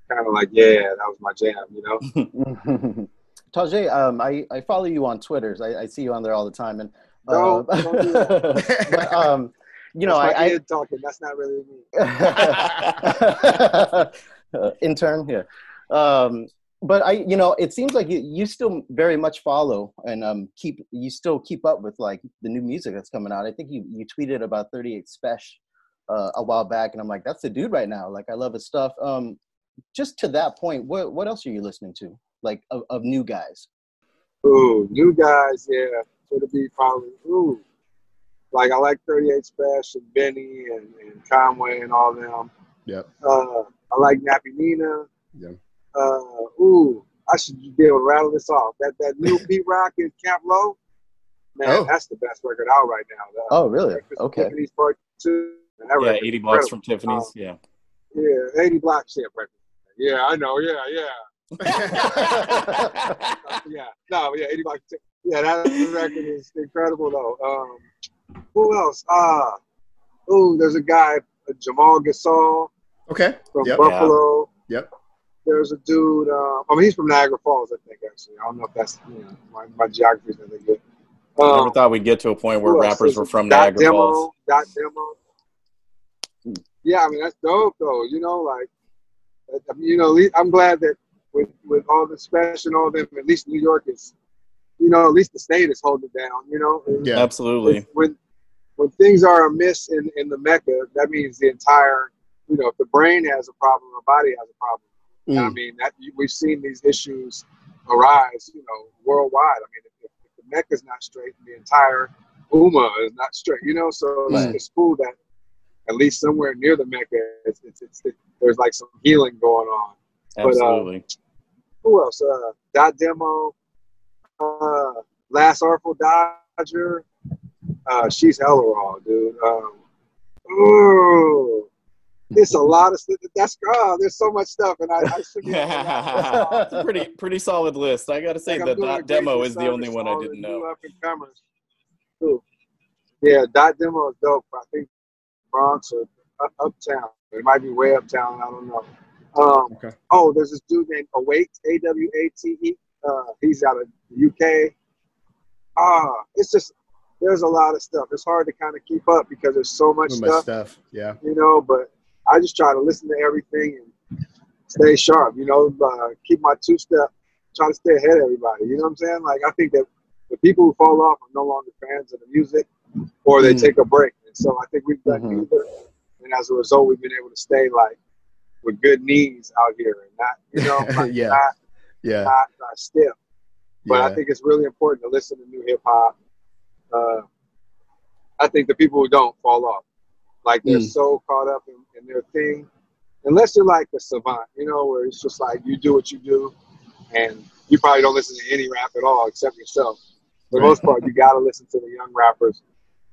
kind of like, yeah, that was my jam, you know. <laughs> <laughs> Tajai, um, I, I follow you on Twitter. I, I see you on there all the time, and uh, No, don't do <laughs> but um, you know, That's my I, kid talking. That's not really me. Uh, intern here. Um, but I, you know, it seems like you, you still very much follow and um, keep you still keep up with like the new music that's coming out. I think you you tweeted about 38 Spesh uh, a while back, and I'm like, that's the dude right now. Like, I love his stuff. Um, just to that point, what what else are you listening to? Like of, of new guys? Ooh, new guys, yeah. It'll be probably ooh. Like I like 38 Spesh and Benny and, and Conway and all them. Yep. Uh, I like Nappy Nina. Yeah. Uh, ooh, I should be able to rattle this off. That that new <laughs> Pete Rock in Camp Lo, man, Oh. that's the best record out right now. The, Oh, really? Okay. Tiffany's Part Two. Man, that yeah, 80 blocks from incredible. Tiffany's. Yeah. Yeah, 80 blocks. Yeah, breakfast. Yeah, I know. Yeah, yeah. <laughs> yeah, no, yeah, 80 blocks. Yeah, that record is incredible though. Um, who else? Ah, ooh, there's a guy, uh, Jamal Gasol okay. from Yep. Buffalo. Yep. There's a dude. Uh, I mean, he's from Niagara Falls, I think. Actually, I don't know if that's you know my, my geography's not that good. I Um, never thought we'd get to a point where rappers There's were from Dot Niagara Demo, Falls. Dot demo. Yeah, I mean that's dope though. You know, like I mean, you know, I'm glad that with with all the Spesh and all them, at least New York is, you know, at least the state is holding it down. You know, And Yeah. Absolutely. when when things are amiss in in the mecca, that means the entire, you know, if the brain has a problem, the body has a problem. And I Mm. mean, that we've seen these issues arise, you know, worldwide. I mean, if, if the Mecca's not straight, the entire Ummah is not straight, you know. So it's, Right. it's cool that at least somewhere near the Mecca, it's, it's, it's, it, there's like some healing going on. But, uh, Absolutely. Who else? Uh, Dot Demo, uh, Last Artful Dodgr. Uh, she's hella raw, dude. Um, ooh, it's a lot of stuff. That's oh, there's so much stuff, and I, I should be. <laughs> it's a pretty pretty solid list. I got to say Like, I'm that dot demo is the only one I didn't new know. up-and-comers. Cool. Yeah, Dot Demo is dope. I think Bronx or Uptown. It might be way uptown. I don't know. Um, Okay. Oh, there's this dude named Awate, A W A T E. Uh, he's out of the UK. Ah, it's just there's a lot of stuff. It's hard to kind of keep up because there's so much So much stuff, stuff. Yeah. you know. But I just try to listen to everything and stay sharp. You know, uh, keep my two step. Try to stay ahead of everybody. You know what I'm saying? Like I think that the people who fall off are no longer fans of the music, or they Mm. take a break. And so I think we've done Mhm. neither. And as a result, we've been able to stay like with good knees out here and not, you know, <laughs> like Yeah. not, Yeah. not, not stiff. But yeah. I think it's really important to listen to new hip hop. Uh, I think the people who don't fall off, like they're Mm. so caught up in, in their thing, unless you're like a savant, you know, where it's just like you do what you do, and you probably don't listen to any rap at all except yourself. For the most part, you got to listen to the young rappers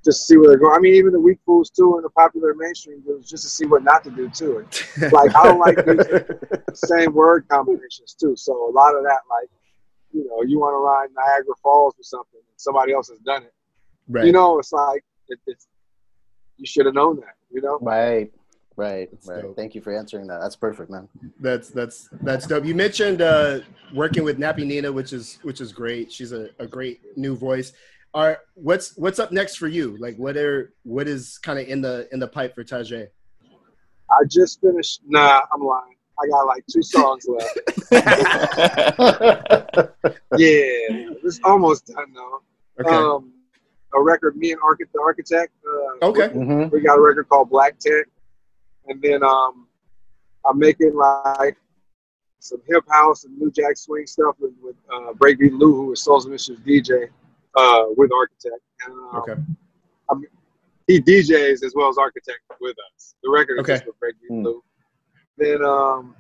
just to see where they're going. I mean, even the weak fools too, and the popular mainstream dudes, just to see what not to do too. And <laughs> like I don't like the same word combinations too. So a lot of that, like, you know, you want to rhyme Niagara Falls or something, and somebody else has done it. right. You know, it's like it, it's you should have known that. You know, Right, right, That's right. dope. Thank you for answering that. That's perfect, man. That's that's that's dope. You mentioned uh, working with Nappy Nina, which is which is great. She's a, a great new voice. Are what's what's up next for you? Like what are what is kind of in the in the pipe for Tajai? I just finished. Nah, I'm lying. I got like two songs left. <laughs> <laughs> yeah, it's almost done though. Okay. Um, a record, me and Architect, the Architect. Uh, okay. hmm we got a record called Black Tech, and then um, I'm making like some hip house and new jack swing stuff with, with uh, Breakbeat Lou, who is Souls of Mischief DJ, uh, with Architect. And, um, Okay. he DJs as well as Architect with us. The record is Okay. just with Breakbeat Hmm. Lou. Then um,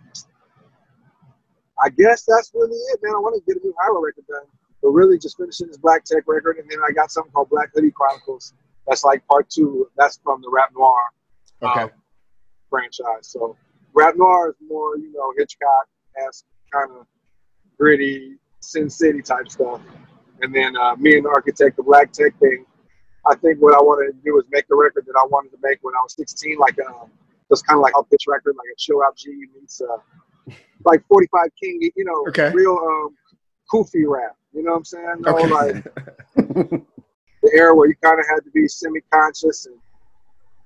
I guess that's really it, man. I want to get a new Hiero record done, but really just finishing this Black Tech record, and then I got something called Black Hoodie Chronicles. That's like part two. That's from the Rap Noir Okay. um, franchise. So Rap Noir is more, you know, Hitchcock esque kind of gritty Sin City type stuff. And then uh, me and the architect, the Black Tech thing. I think what I wanted to do is make the record that I wanted to make when I was 16, like a just kind of like a pitch record, like a Chill Rob G meets uh, like 45 King, you know, Okay. real um, goofy rap. You know what I'm saying? No, Okay. like <laughs> the era where you kind of had to be semi-conscious and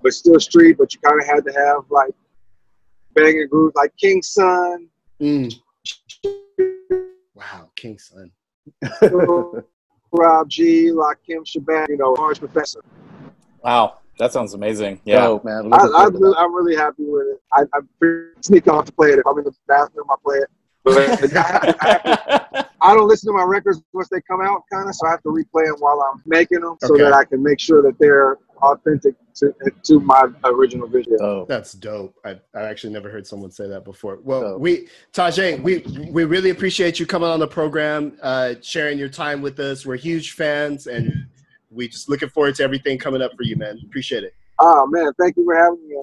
but still street. But you kind of had to have like banging grooves like King Sun. Mm. Wow, King Sun. <laughs> Rob G, like Lakim Shabazz, you know, Orange Professor. Wow, that sounds amazing. Yeah. Dope, man. I, Looking I, forward to that. I'm really happy with it. I, I sneak off to play it. If I'm in the bathroom, I play it. But I, I, I don't listen to my records once they come out, kind of, so I have to replay them while I'm making them so that I can make sure that they're authentic to, to my original vision. Dope. That's dope. I, I actually never heard someone say that before. Well, Dope. we Tajai, we we really appreciate you coming on the program, uh, sharing your time with us. We're huge fans, and we just looking forward to everything coming up for you, man. Appreciate it. Oh man, thank you for having me.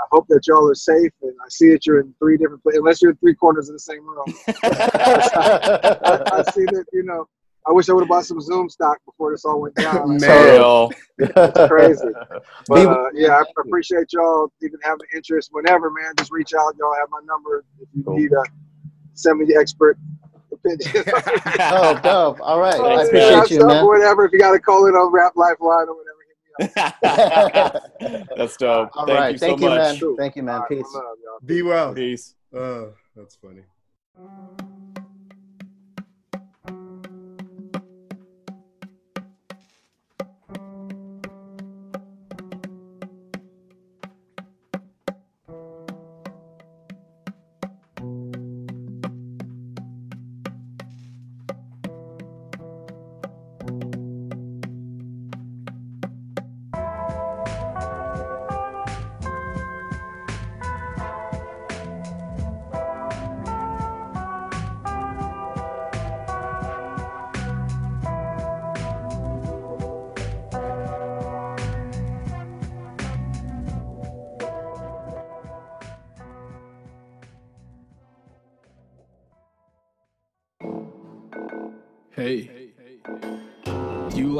I hope that y'all are safe, and I see that you're in three different places. Unless you're in three corners of the same room, <laughs> I, I see that. You know, I wish I would have bought some Zoom stock before this all went down. <laughs> Man. Real. It's crazy. <laughs> But uh, yeah, I appreciate y'all even having interest. Whenever, man, just reach out. Y'all have my number if you Cool. need a semi expert opinion. dope, dope. All right. I appreciate you, man. whatever. If you got to call it on Rap Lifeline or whatever, hit me up. <laughs> That's dope. All Thank right. you so you, much. man. Thank you, man. Peace. one love. Be well. Peace. Oh, that's funny.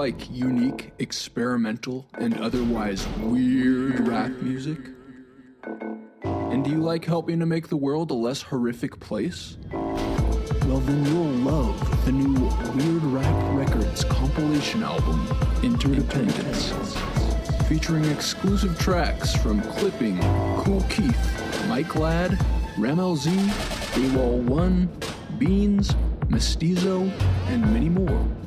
Like unique, experimental, and otherwise weird rap music? And do you like helping to make the world a less horrific place? Well, then you'll love the new Weird Rap Records compilation album, Interdependence, featuring exclusive tracks from Clipping, Kool Keith, Mike Ladd, Ramel LZ, Awol One, Beans, Mestizo, and many more.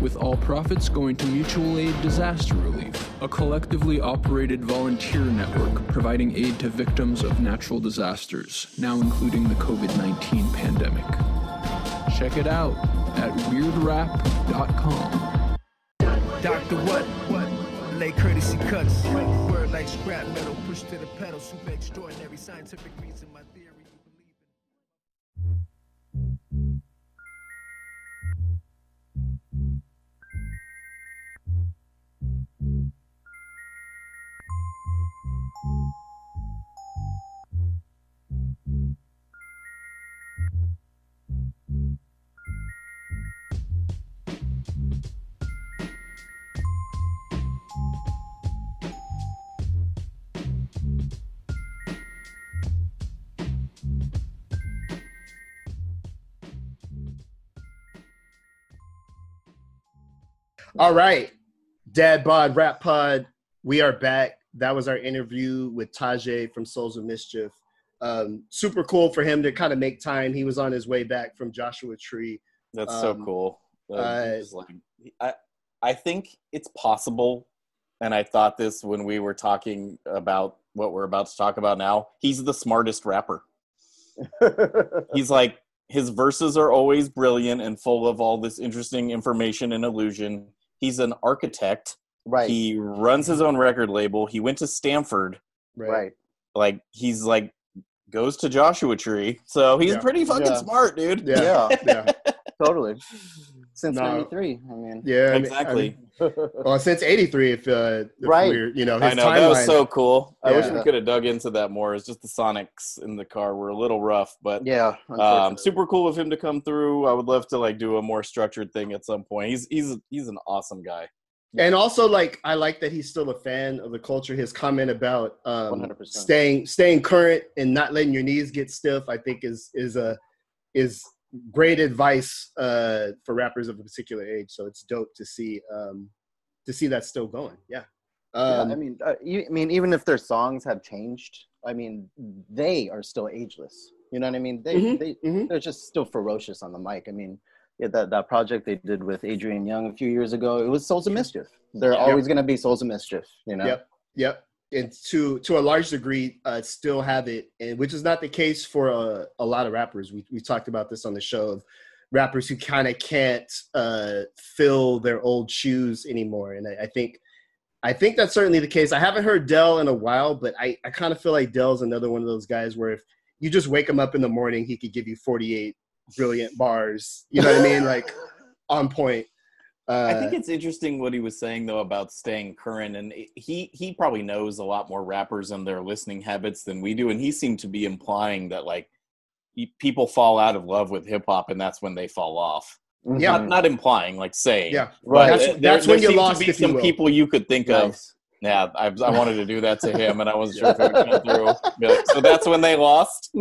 With all profits going to Mutual Aid Disaster Relief, a collectively operated volunteer network providing aid to victims of natural disasters, now including the COVID 19 pandemic. Check it out at weirdrap.com. Doctor what? What? Lay courtesy cuts. Word like scrap metal, push to the pedal, super extraordinary scientific reason. My All right, Dad Bod Rap Pod. We are back. That was our interview with Tajai from Souls of Mischief. Um, super cool for him to kind of make time. He was on his way back from Joshua Tree. That's so Um, cool. Uh, uh, like, I, I think it's possible, and I thought this when we were talking about what we're about to talk about now. He's the smartest rapper. <laughs> He's like his verses are always brilliant and full of all this interesting information and illusion. He's an architect. right. He runs his own record label. He went to Stanford. right. Like he's like goes to Joshua Tree. So he's Yeah. pretty fucking Yeah. smart, dude. Yeah, Yeah. yeah, <laughs> Totally. Since No. '93. I mean. yeah. Exactly. I mean, well, since '83, if, uh, if Right. we're, you know, his I know that was so cool. I wish we could have dug into that more. It's just the Sonics in the car were a little rough, but yeah. um, super cool of him to come through. I would love to like do a more structured thing at some point. He's he's he's an awesome guy. and also like I like that he's still a fan of the culture. His comment about um, staying staying current and not letting your knees get stiff, I think is is a is great advice uh, for rappers of a particular age. So it's dope to see um, to see that still going. Yeah. Yeah, Um, I mean, uh, you, I mean, even if their songs have changed, I mean, they are still ageless. You know what I mean? They, Mhm, they, mhm. they're just still ferocious on the mic. I mean, yeah, that, that project they did with Adrian Younge a few years ago, it was Souls of Mischief. They're Yeah. always going to be Souls of Mischief. You know? Yep. Yep. And to to a large degree, uh, still have it, and which is not the case for a, a lot of rappers. We we talked about this on the show of rappers who kind of can't uh, fill their old shoes anymore. And I, I think I think that's certainly the case. I haven't heard Del in a while, but I, I kind of feel like Del's another one of those guys where if you just wake him up in the morning, he could give you 48 brilliant bars. You know what I mean? Like on point. Uh, I think it's interesting what he was saying though about staying current, and he he probably knows a lot more rappers and their listening habits than we do, and he seemed to be implying that like people fall out of love with hip hop, and that's when they fall off. Yeah. Not, not implying, like saying. yeah. Right. That's- There- that's there when you seemed to lost, be you some will. people you could think of. Yeah, I, I wanted to do that to him, and I wasn't sure if it would come <laughs> through. So that's when they lost. <laughs> <laughs>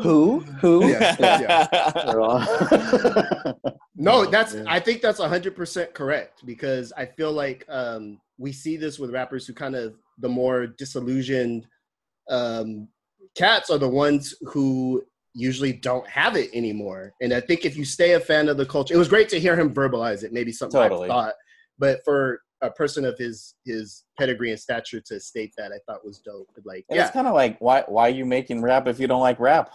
Who? Who? <laughs> <laughs> Yeah, yeah. They're No, that's Yeah. I think that's hundred percent correct because I feel like um, we see this with rappers who kind of the more disillusioned um, cats are the ones who usually don't have it anymore. And I think if you stay a fan of the culture, it was great to hear him verbalize it. Maybe something Totally. I thought, but for a person of his his pedigree and stature to state that, I thought was dope. Like, yeah, it's kind of like, why why are you making rap if you don't like rap?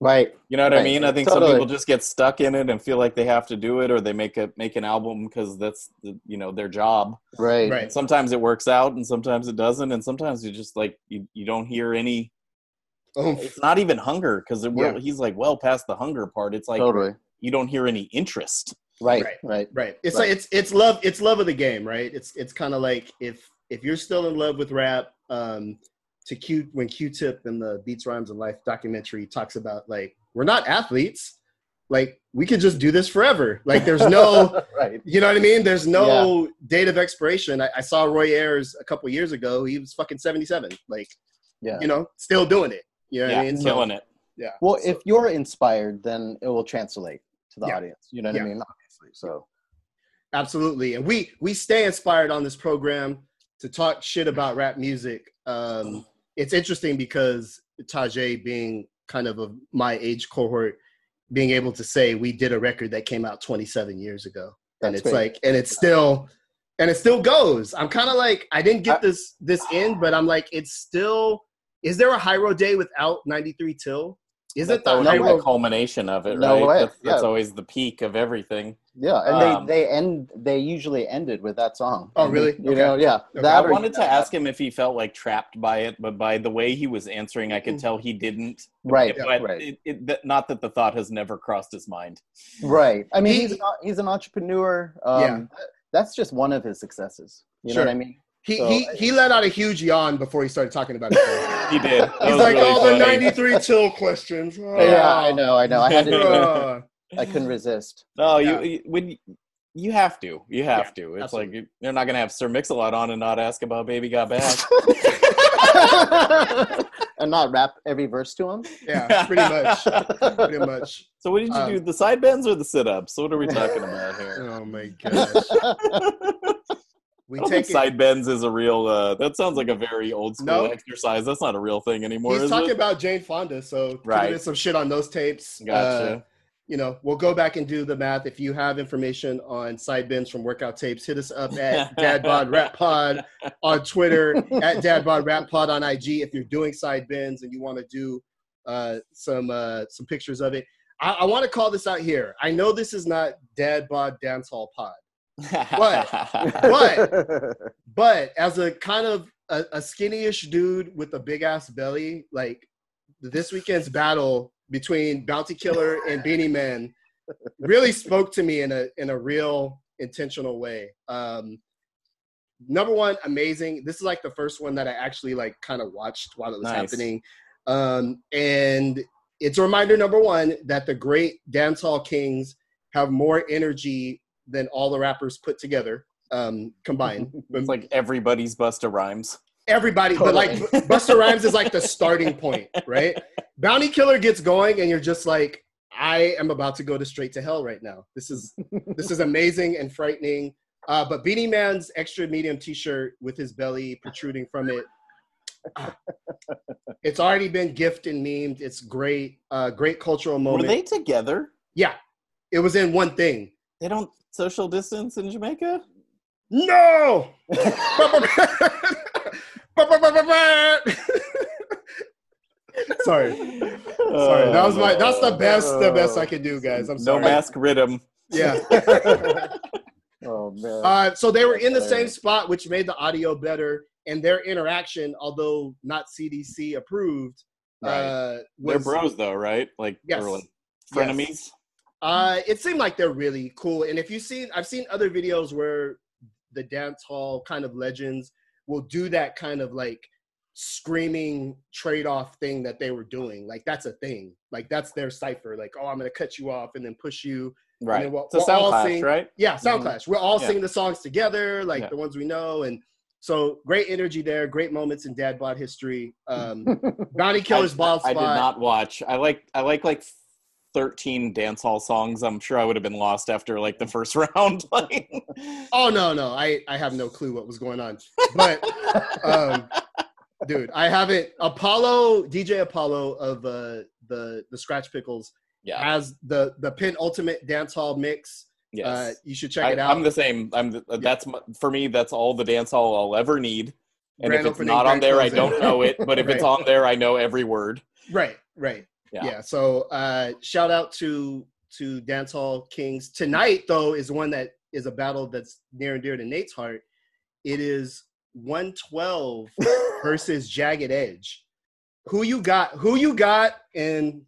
Right. You know what I mean? I think Totally. some people just get stuck in it and feel like they have to do it, or they make a make an album because that's the, you know their job. Right. right. Sometimes it works out, and sometimes it doesn't, and sometimes you just like you, you don't hear any. Oomph. It's not even hunger because Yeah. he's like well past the hunger part. It's like totally. you don't hear any interest. Right. Right. Right. Right. It's Right. like it's it's love it's love of the game, right? It's it's kind of like if if you're still in love with rap, um, to Q when Q-Tip in the Beats Rhymes and Life documentary talks about like we're not athletes, like we could just do this forever. Like there's no, <laughs> right. you know what I mean? There's no date of expiration. I, I saw Roy Ayers a couple years ago. He was fucking 77, like Yeah. you know, still doing it. You know what yeah, I mean? So- killing it. Yeah. Well, So- if you're inspired, then it will translate to the Yeah. audience. You know what Yeah. I mean? Obviously. So. Absolutely. And we we stay inspired on this program to talk shit about rap music. Um, it's interesting because Tajai being kind of of my age cohort, being able to say we did a record that came out 27 years ago. And That's it's great. like and it's still and it still goes. I'm kind of like I didn't get this this in, but I'm like it's still is there a Hiero day without 93 till? Is it That's the the culmination of it, No right? way. That's, that's always the peak of everything. Yeah, and Um, they they end they usually ended with that song. Oh, really? You Okay. know, yeah. Okay. That I wanted to ask him if he felt like trapped by it, but by the way he was answering, I could tell he didn't. Right, but right, It, it, not that the thought has never crossed his mind. right. I mean, He- he's an, he's an entrepreneur. Um, Yeah. that's just one of his successes. You Sure. know what I mean? He, So- he he let out a huge yawn before he started talking about it. <laughs> He did. That He's was like, really oh, the 93 till questions. Yeah, I know, I know. I had to. <laughs> Uh, I couldn't resist. No, Yeah. you, you when you, you have to, you have Yeah, to. It's absolutely. like you- they're not gonna have Sir Mix-a-Lot on and not ask about Baby Got Back. <laughs> and not rap every verse to him. yeah, pretty much. Pretty much. <laughs> so what did you Um, do? The side bends or the sit-ups? What are we talking about here? <laughs> Oh my gosh. We I don't take think it. side bends is a real. Uh, that sounds like a very old school No. exercise. That's not a real thing anymore. He's is talking it? about Jane Fonda, so Right. right. some shit on those tapes. Gotcha. Uh, you know, we'll go back and do the math. If you have information on side bends from workout tapes, hit us up at <laughs> Dadbod Rap Pod on Twitter, at Dadbod Rap Pod on IG. If you're doing side bends and you want to do uh, some uh, some pictures of it, I, I want to call this out here. I know this is not Dadbod Dance Hall Pod, but <laughs> but but as a kind of a, a skinny-ish dude with a big ass belly, like this weekend's battle between Bounty Killer and Beenie Man really spoke to me in a in a real intentional way. Um, number one, amazing. This is like the first one that I actually like kind of watched while it was Nice. happening, um, and it's a reminder number one that the great dancehall kings have more energy than all the rappers put together um, combined. <laughs> it's like everybody's Busta Rhymes. Everybody, but like Busta <laughs> Rhymes is like the starting point, right? Bounty Killer gets going, and you're just like, I am about to go to straight to hell right now. This is this is amazing and frightening. Uh, but Beenie Man's extra medium T-shirt with his belly protruding from it. ah, <laughs> it's already been gifted and memed. It's great. Uh, great cultural moment. Were they together? Yeah, it was in one thing. They don't social distance in Jamaica. No. Sorry, sorry. That was my. That's the best. The best I could do, guys. I'm No mask rhythm. Yeah. <laughs> oh man. Uh, so they were in the same spot, which made the audio better, and their interaction, although not CDC approved, uh, They're bros though, right? Like Yes. or like Yes. frenemies. Uh, it seemed like they're really cool. And if you've seen, I've seen other videos where the dance hall kind of legends will do that kind of like screaming trade-off thing that they were doing. Like that's a thing. Like that's their cipher. Like, oh, I'm gonna cut you off and then push you. Right. then we'll- it's a we'll sound all clash, sing- right? Yeah, Sound Mhm. Clash. We're all Yeah. singing the songs together, like Yeah. the ones we know. And so great energy there, great moments in Dad Bod history. Um, <laughs> Bounty Killer's I, Bald I did not watch. I like I like like 13 dance hall songs. I'm sure I would have been lost after like the first <laughs> round. like, Oh no, no, I I have no clue what was going on. But um, dude, I haven't. Apollo DJ Apollo of uh, the the Skratch Piklz yeah. has the the pin ultimate dance hall mix. Yes. Uh, you should check I, it out. I'm the same. I'm the, that's my, for me. That's all the dance hall I'll ever need. And Grand if it's opening, not on there, I don't know it. But if it's <laughs> on there, I know every word. right, right. Yeah. Yeah. So uh, shout out to to Dance Hall Kings. Tonight though is one that is a battle that's near and dear to Nate's heart. It is 112 <laughs> versus Jagged Edge. Who you got? Who you got? And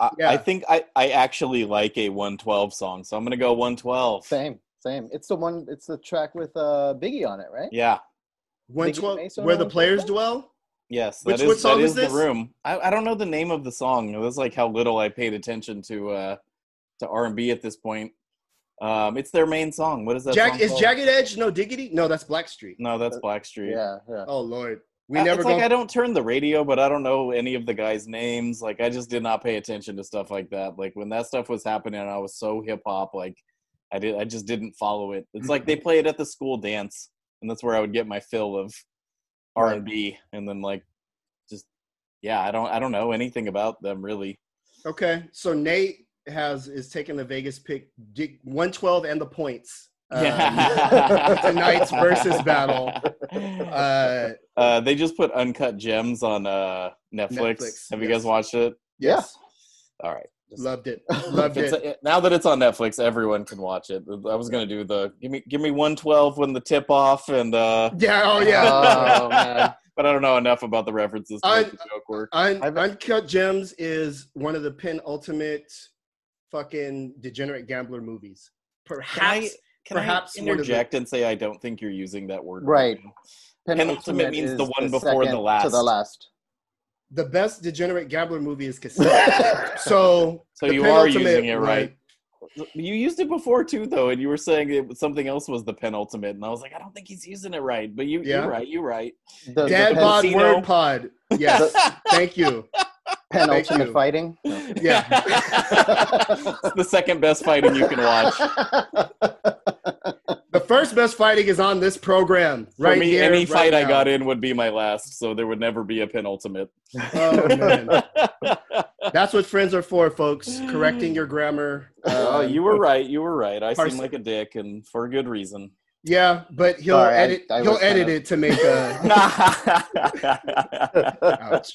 I, Yeah. I think I, I actually like a 112 song, so I'm gonna go 112. same, same. It's the one. It's the track with uh Biggie on it, right? Yeah. 112 where the players dwell. Yes. Which- that is what song that is is this? the room. I, I don't know the name of the song. It was like how little I paid attention to uh to R and B at this point. Um, it's their main song. What is that? Jag, song is called? Jagged Edge no diggity? No, that's Blackstreet. No, that's Blackstreet. Yeah, yeah. Oh Lord, we I- never it's go. like I don't turn the radio, but I don't know any of the guys' names. Like I just did not pay attention to stuff like that. Like when that stuff was happening, I was so hip hop. Like I did, I just didn't follow it. It's like they <laughs> play it at the school dance, and that's where I would get my fill of R and B, and then like just yeah, I don't, I don't know anything about them really. Okay, so Nate has is taking the Vegas pick, 112 and the points. um, Yeah. <laughs> tonight's versus battle. <laughs> Uh, Uh, they just put Uncut Gems on uh, Netflix. Netflix, Have you guys watched it? Yeah. All right. Just- loved it. <laughs> Loved it. now that it's on Netflix, everyone can watch it. I was gonna do the give me give me one twelve when the tip off, and uh, yeah. Oh yeah. Oh <laughs> man. but I don't know enough about the references to I- make the joke work. Un- I've- Uncut Gems is one of the penultimate fucking degenerate gambler movies. Perhaps Can perhaps I one of the- interject and say I don't think you're using that word Right. Penultimate Penultimate means the one before the last. To the last. The best degenerate gambler movie is Casino. <laughs> so So you are using it one- right. You used it before too, though, and you were saying it, something else was the penultimate, and I was like, I don't think he's using it right. But you, Yeah. you're right. You're right. The, the Dad pen- bod Casino. word pod. Yes. Thank you. penultimate you. fighting. Yeah. <laughs> The second best fighting you can watch. <laughs> The first best fighting is on this program. Right For Right me, here, any right fight I got in would be my last, so there would never be a penultimate. <laughs> Oh man. <laughs> That's what friends are for, folks. Correcting your grammar. <laughs> oh, Um, you were right. You were right. I Parse- seem like a dick, and for a good reason. Yeah, but he'll Sorry, edit. I he'll was kind edit of- it to make a. Ouch.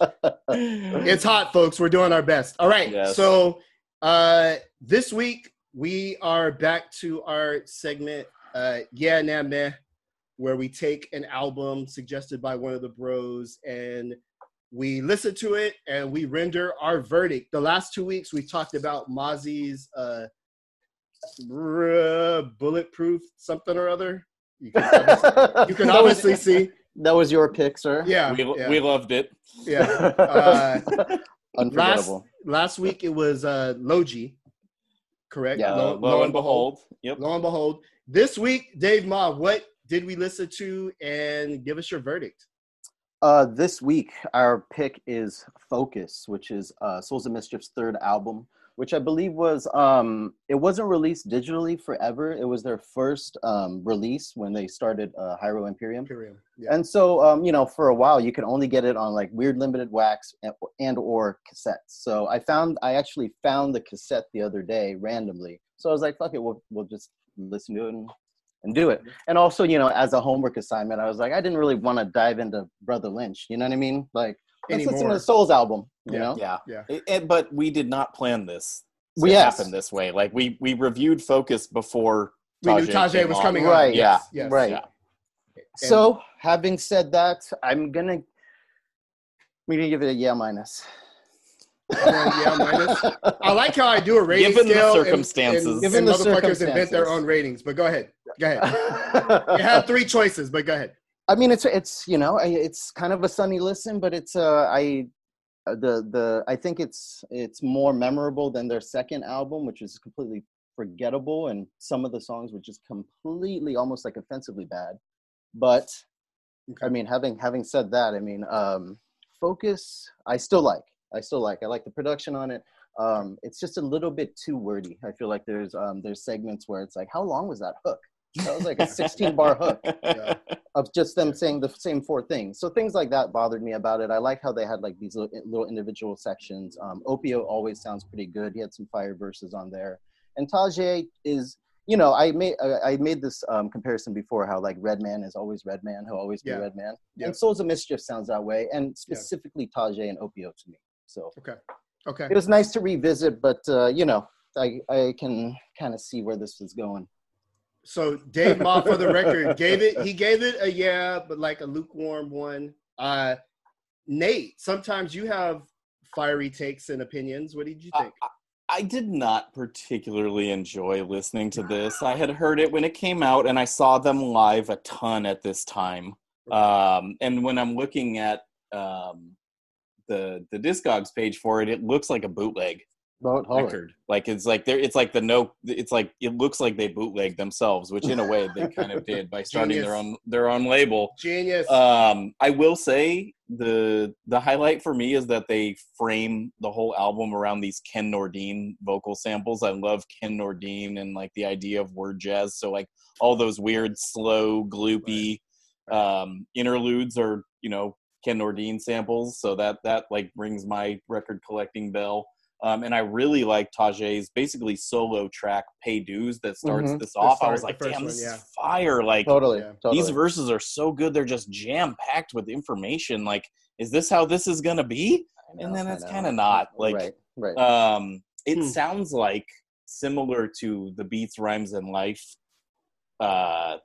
It's hot, folks. We're doing our best. All right. Yes. So uh, this week we are back to our segment, uh, yeah, nah, meh, where we take an album suggested by one of the bros and we listen to it and we render our verdict. The last two weeks we talked about Mozzy's uh, bulletproof something or other. You can obviously, you can <laughs> That was- obviously see. That was your pick, sir. Yeah. we, yeah, we loved it. yeah. <laughs> Uh, Unforgettable. last week it was uh Logi, correct? Yeah, Uh, lo, and behold, yep. Lo and behold. This week, Dave Ma, what did we listen to and give us your verdict? Uh, this week, our pick is Focus, which is uh, Souls of Mischief's third album, which I believe was um, it wasn't released digitally forever. It was their first um, release when they started uh, Hiero Imperium. Imperium. Yeah. And so, um, you know, for a while, you could only get it on like weird limited wax and, and or cassettes. So I found, I actually found the cassette the other day randomly. So I was like, fuck it, we'll, we'll just listen to it and, and do it. And also, you know, as a homework assignment, I was like, I didn't really want to dive into Brother Lynch. You know what I mean? Like, let's listen to the Souls album. You Yeah. know? Yeah. Yeah. It- it- but we did not plan this to Well, yes. happen this way. Like we we reviewed Focus before We knew Tajai Tajai was on. coming on. Right. Yes, yes. Right. Yeah. So, having said that, I'm gonna we're gonna give it a yeah minus. yeah minus. I like how I do a rating Given the scale. and- circumstances. And, Given and the motherfuckers invent their own ratings. But go ahead. Go ahead. <laughs> You had three choices, but go ahead. I mean, it's it's you know, I, it's kind of a sunny listen, but it's uh, I uh, the the I think it's it's more memorable than their second album, which is completely forgettable, and some of the songs were just completely, almost like offensively bad. But I mean, having having said that, I mean, um, Focus, I still like. I still like. I like the production on it. Um, it's just a little bit too wordy. I feel like there's um, there's segments where it's like, how long was that hook? That was like a 16 bar hook Yeah. of just them saying the same four things. So things like that bothered me about it. I like how they had like these little, little individual sections. Um, Opio always sounds pretty good. He had some fire verses on there. And Tajai is, you know, I made I made this um, comparison before how like Redman is always Redman, he'll always be Yeah. Redman. Yeah. And Souls of Mischief sounds that way, and specifically Tajai and Opio to me. So Okay. Okay. it was nice to revisit, but uh, you know, I I can kind of see where this is going. So Dave Ma, for the record, <laughs> gave it. He gave it a yeah, but like a lukewarm one. Uh, Nate, sometimes you have fiery takes and opinions. What did you think? I did not particularly enjoy listening to this. I had heard it when it came out, and I saw them live a ton at this time. Um, and when I'm looking at um, the the Discogs page for it, it looks like a bootleg But hold on. Record. Like it's like they're it's like the no. It's like it looks like they bootlegged themselves, which in a way they kind of did by starting their own their own label. Genius. Um, I will say the the highlight for me is that they frame the whole album around these Ken Nordine vocal samples. I love Ken Nordine and like the idea of word jazz. So like all those weird, slow, gloopy um, interludes are you know Ken Nordine samples. So that that like rings my record collecting bell. Um, and I really like Tajai's basically solo track "Pay Dues" that starts Mhm. this The off. I was like, "Damn, one, this yeah. is fire!" Like Totally, Yeah. totally. these verses are so good they're just jam packed with information like is this how this is gonna be know, and then it's kinda not, like, right, right. um it Hmm. sounds like similar to the beats rhymes and life uh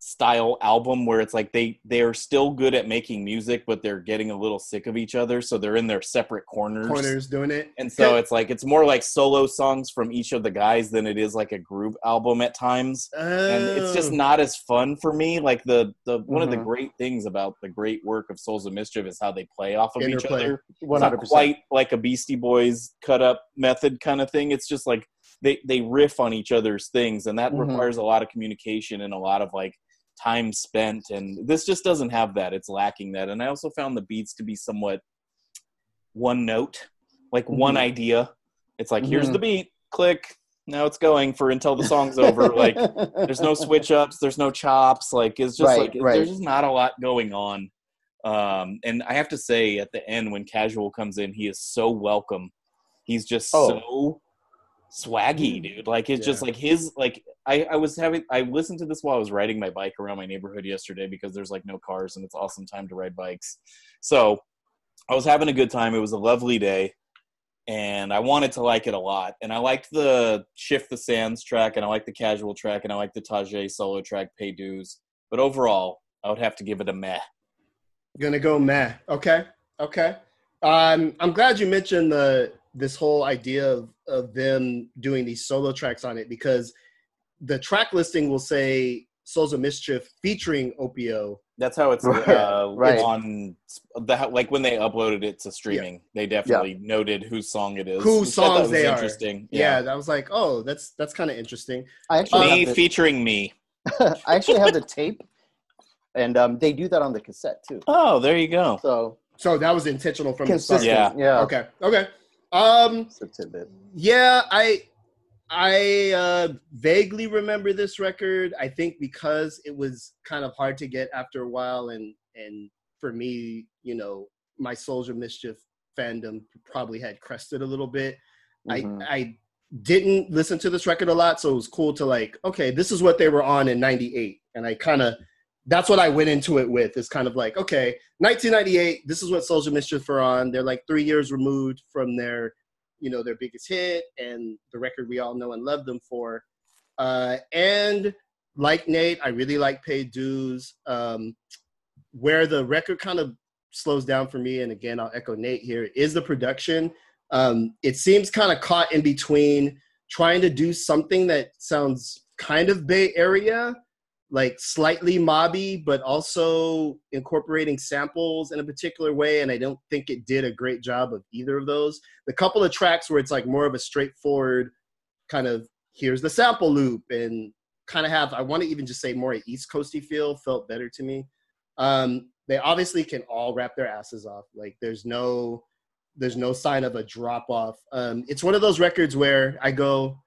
style album where it's like they they're still good at making music but they're getting a little sick of each other so they're in their separate corners Corners doing it. and so it's like it's more like solo songs from each of the guys than it is like a group album at times and it's just Oh. not as fun for me. Like the the one of the Mhm. great things about the great work of Souls of Mischief is how they play off of each Interplay. other. It's not quite like a Beastie Boys cut up method kind of thing. It's just like they they riff on each other's things, and that Mhm. requires a lot of communication and a lot of like time spent. And this just doesn't have that. It's lacking that. And I also found the beats to be somewhat one note, like one Mhm. idea. It's like here's Mhm. the beat, click. Now it's going for until the song's over. <laughs> Like there's no switch ups there's no chops like it's just Right, like right. there's just not a lot going on um and i have to say at the end when casual comes in he is so welcome he's just Oh. so swaggy dude like it's just like his like I, I was having i listened to this while i was riding my bike around my neighborhood yesterday because there's like no cars and it's awesome time to ride bikes so i was having a good time it was a lovely day and I wanted to like it a lot. And I liked the Shift the Sands track, and I liked the Casual track, and I liked the Tajai solo track, Pay Dues. But overall, I would have to give it a meh. Gonna go meh. Okay. Okay. Um, I'm glad you mentioned the this whole idea of, of them doing these solo tracks on it because the track listing will say Souls of Mischief featuring Opio. That's how it's Right, uh, <laughs> right. on the like when they uploaded it to streaming. They definitely noted whose song it is. Whose which I thought songs was they are. Interesting. Yeah, that was like, oh, that's that's kind of interesting. I actually Me have the, featuring me. <laughs> I actually have the tape, and um, they do that on the cassette too. Oh, there you go. So So that was intentional from the start. Yeah. yeah. Okay. Okay. Um. Yeah, I I uh, vaguely remember this record. I think because it was kind of hard to get after a while, and and for me, you know, my Souls of Mischief fandom probably had crested a little bit. Mhm. I I didn't listen to this record a lot, so it was cool to like, okay, this is what they were on in '98, and I kind of that's what I went into it with. Is kind of like, okay, 1998, this is what Souls of Mischief are on. They're like three years removed from their you know their biggest hit and the record we all know and love them for uh, and like nate i really like paid dues um, where the record kind of slows down for me and again i'll echo nate here is the production um, it seems kind of caught in between trying to do something that sounds kind of bay area like slightly mobby but also incorporating samples in a particular way and i don't think it did a great job of either of those the couple of tracks where it's like more of a straightforward kind of here's the sample loop and kind of have I want to even just say more East Coasty feel felt better to me. Um, they obviously can all wrap their asses off. Like there's no there's no sign of a drop off. Um, it's one of those records where I go,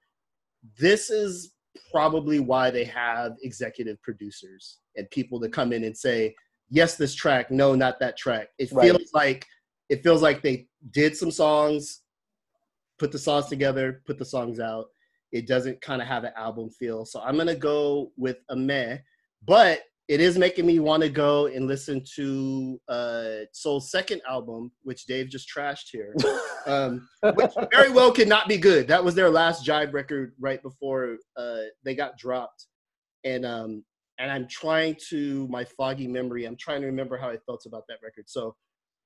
this is probably why they have executive producers and people to come in and say, yes, this track, no, not that track. It Right. feels like it feels like they did some songs, put the songs together, put the songs out. It doesn't kind of have an album feel. So I'm gonna go with a meh, but it is making me want to go and listen to uh, Soul's second album, which Dave just trashed here, <laughs> um, which very well could not be good. That was their last Jive record right before uh, they got dropped, and um, and I'm trying to my foggy memory. I'm trying to remember how I felt about that record. So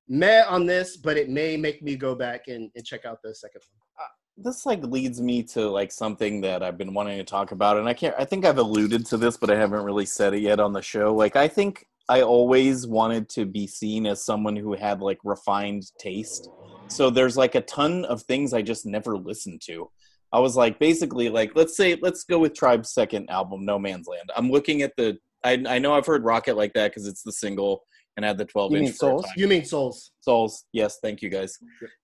meh on this, but it may make me go back and, and check out the second one. This like leads me to like something that I've been wanting to talk about, and I can't. I think I've alluded to this, but I haven't really said it yet on the show. Like, I think I always wanted to be seen as someone who had like refined taste. So there's like a ton of things I just never listened to. I was like, basically, like, let's say, let's go with Tribe's second album, No Man's Land. I'm looking at the. I, I know I've heard Rock It Like That because it's the single and had the 12 You inch. mean Souls? You mean Souls? Souls. Yes, thank you guys.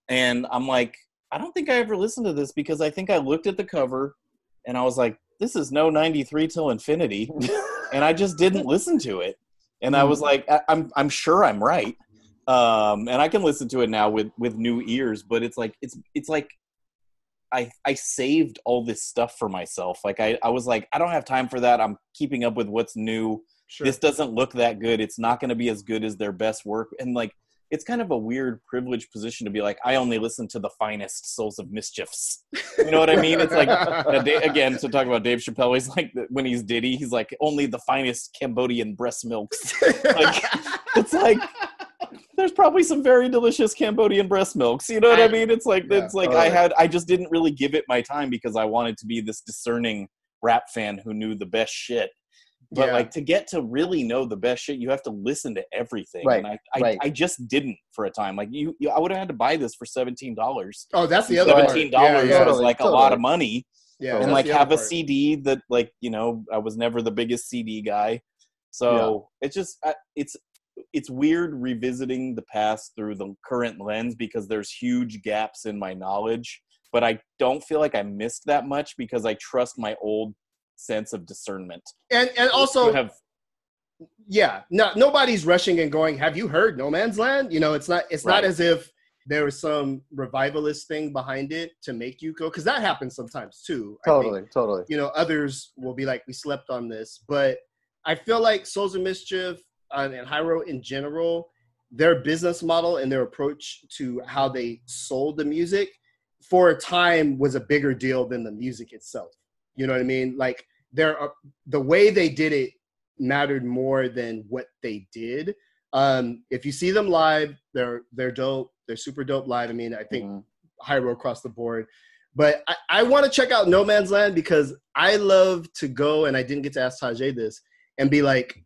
And I'm like, I don't think I ever listened to this because I think I looked at the cover and I was like, this is no 93 till infinity. <laughs> and I just didn't listen to it. And I was like, I, I'm I'm sure I'm right. Um, and I can listen to it now with with new ears, but it's like it's it's like I I saved all this stuff for myself. Like I I was like, I don't have time for that. I'm keeping up with what's new Sure. this doesn't look that good it's not going to be as good as their best work and like it's kind of a weird privileged position to be like i only listen to the finest souls of mischiefs. You know what i mean? It's like again to talk about dave chappelle he's like when he's diddy he's like only the finest cambodian breast milks. <laughs> Like it's like there's probably some very delicious cambodian breast milks you know what i, I- mean? It's like yeah, it's like i had i just didn't really give it my time because i wanted to be this discerning rap fan who knew the best shit but Yeah. like to get to really know the best shit, you have to listen to everything. Right, And I, I, right. I just didn't for a time. Like you, you I would have had to buy this for seventeen dollars. oh, that's the other. Seventeen dollars Yeah, yeah. was Totally, like a lot of money. Yeah, and like have a. CD that like you know I was never the biggest CD guy, so it's just it's it's weird revisiting the past through the current lens because there's huge gaps in my knowledge. But I don't feel like I missed that much because I trust my old sense of discernment. and and also To have yeah no nobody's rushing and going have you heard no man's land you know it's not it's not as if there was some revivalist thing behind it to make you go because that happens sometimes too I think. totally, totally. you know others will be like we slept on this but i feel like souls of mischief uh, and Hiero in general their business model and their approach to how they sold the music for a time was a bigger deal than the music itself you know what i mean like there are the way they did it mattered more than what they did um if you see them live they're they're dope they're super dope live i mean i think Mhm. road across the board. But I, I want to check out No Man's Land because I love to go, and I didn't get to ask Tajai this, and be like,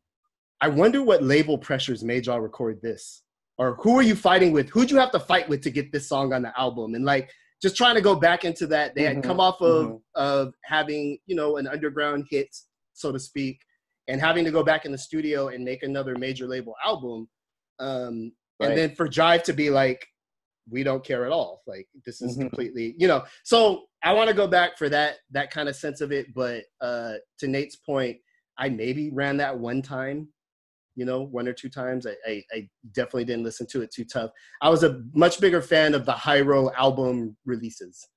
I wonder what label pressures made y'all record this? Or who are you fighting with? Who'd you have to fight with to get this song on the album? And like, just trying to go back into that. They had Mhm, come off of, mhm. of having, you know, an underground hit, so to speak, and having to go back in the studio and make another major label album. Um, Right. And then for Jive to be like, we don't care at all. Like this is Mhm. completely, you know. So I want to go back for that that kind of sense of it. But uh, to Nate's point, I maybe ran that one time, you know, one or two times. I, I, I definitely didn't listen to it too tough. I was a much bigger fan of the Hiero album releases.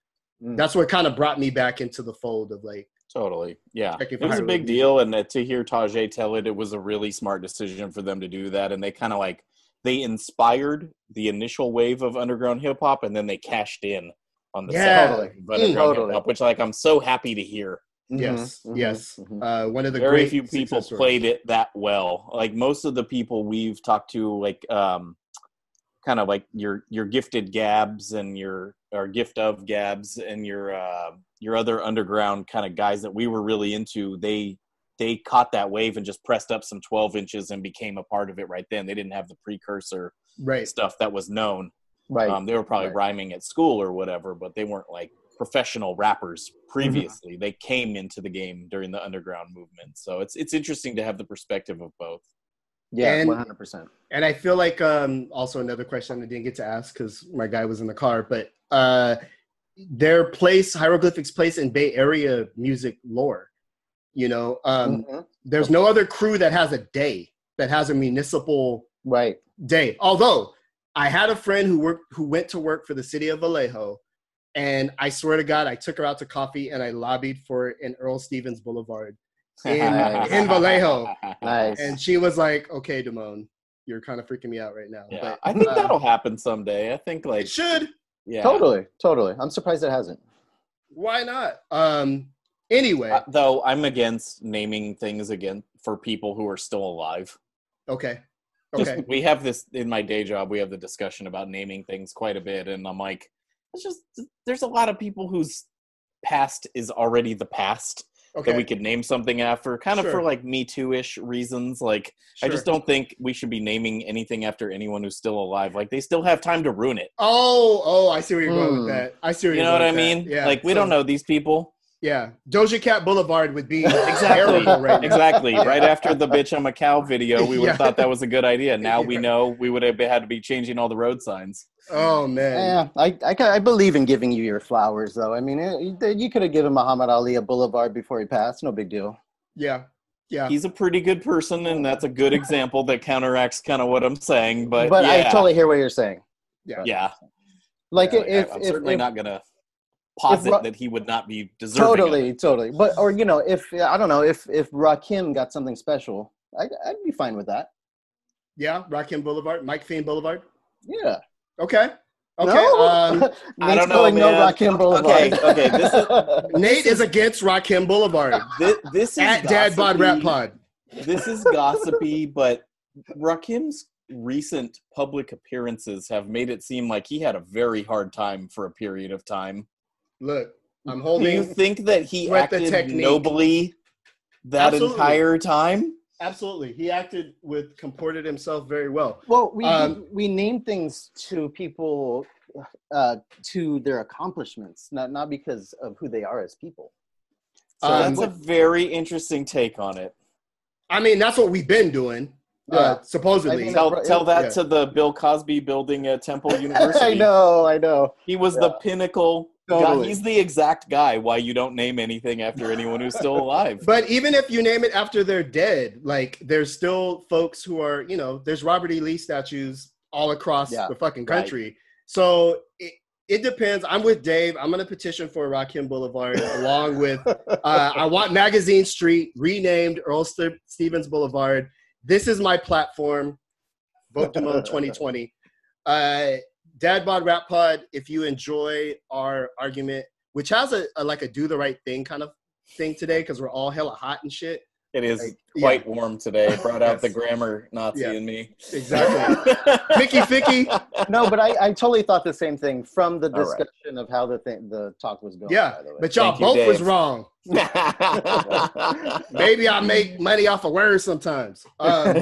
Mm. That's what kind of brought me back into the fold of like, Totally. Yeah. It was a big deal. And to hear Tajai tell it, it was a really smart decision for them to do that. And they kind of like, they inspired the initial wave of underground hip hop and then they cashed in on the Yeah. second wave of underground Totally. hip hop, which like I'm so happy to hear. Mhm, yes, mhm, yes. mhm. Uh, one of the Very great few people stories. played it that well. Like most of the people we've talked to, like um, kind of like your your gifted Gabs and your or gift of Gabs and your uh, your other underground kind of guys that we were really into. They they caught that wave and just pressed up some 12 inches and became a part of it right then. They didn't have the precursor Right. stuff that was known. Right. Um, they were probably Right. rhyming at school or whatever, but they weren't like professional rappers Mm-hmm. previously. They came into the game during the underground movement. So it's it's interesting to have the perspective of both. yeah, and- one hundred percent. And I feel like um, also another question I didn't get to ask because my guy was in the car, but uh, their place, hieroglyphics place in Bay Area music lore. You know, um, Mhm. there's no other crew that has a day that has a municipal Right. day. Although I had a friend who worked who went to work for the city of Vallejo, and I swear to God, I took her out to coffee and I lobbied for an Earl Stevens Boulevard <laughs> in in Vallejo, Nice. and she was like, "Okay, Damone, you're kind of freaking me out right now." Yeah, But I think uh, that'll happen someday. I think like it should. yeah. Totally. Totally. I'm surprised it hasn't. Why not? Um. Anyway, Uh, though I'm against naming things again for people who are still alive. okay, Just- okay, we have this in my day job. We have the discussion about naming things quite a bit, and I'm like, it's just there's a lot of people whose past is already the past okay. that we could name something after, kind of Sure. for like Me Too ish reasons. Like, I just don't think we should be naming anything after anyone who's still alive. Like, they still have time to ruin it. Oh, oh, I see where you're going with Hmm. that. I see where You you're know what I mean? that. Yeah. Like, we so- don't know these people. Yeah, Doja Cat Boulevard would be <laughs> Exactly. terrible right now. Exactly. <laughs> Right after the bitch I'm a cow video, we would have Yeah. thought that was a good idea. Now we <laughs> know we would have had to be changing all the road signs. Oh man. Yeah, I, I, I believe in giving you your flowers, though. I mean, it, you- you could have given Muhammad Ali a boulevard before he passed. No big deal. Yeah. Yeah. He's a pretty good person, and that's a good example that counteracts kind of what I'm saying. But, But, I totally hear what you're saying. yeah. Yeah. Like Yeah, if, I'm if, certainly if not gonna posit Ra- that he would not be deserving. of totally, it. totally. But or you know, if I don't know, if if Rakim got something special, I, I'd be fine with that. yeah. Rakim Boulevard, Mike Fiend Boulevard. Yeah. Okay. Okay. No? Um, <laughs> I don't know, going no. Rakim Boulevard. Okay, okay, <laughs> this is- Nate is against Rakim Boulevard This, this is at Dad Bod Rap gossipy. Pod. This is gossipy, but Rakim's recent public appearances have made it seem like he had a very hard time for a period of time. Look, I'm holding. Do you think that he Sweat the acted nobly that Absolutely. entire time? Absolutely, he acted with comported himself very well. Well, we Um, we name things to people uh, to their accomplishments, not not because of who they are as people. So Um, that's a very interesting take on it. I mean, that's what we've been doing. Uh, supposedly. I mean, Tell, tell that yeah. to the Bill Cosby building at Temple <laughs> University. I know, I know. He was the pinnacle. Totally. He's the exact guy why you don't name anything after anyone who's still alive. <laughs> But even if you name it after they're dead, like there's still folks who are, you know, there's Robert E. Lee statues all across Yeah, the fucking right. country. So it, it depends. I'm with Dave. I'm gonna petition for Rakim Boulevard <laughs> along with uh, I want Magazine Street renamed Earl St- Stevens Boulevard. This is my platform. Vote Damone 2020. <laughs> Uh, Dad Bod Rap Pod. If you enjoy our argument, which has a, a like a do the right thing kind of thing today, because we're all hella hot and shit. It is Like, quite warm today. <laughs> Brought out the grammar Nazi Yeah. in me. Exactly. <laughs> Ficky Ficky. No, but I, I totally thought the same thing from the All right. discussion of how the thing the talk was going. Yeah, by the way. but y'all Thank you, both was wrong. <laughs> Maybe I make money off of words sometimes. Um,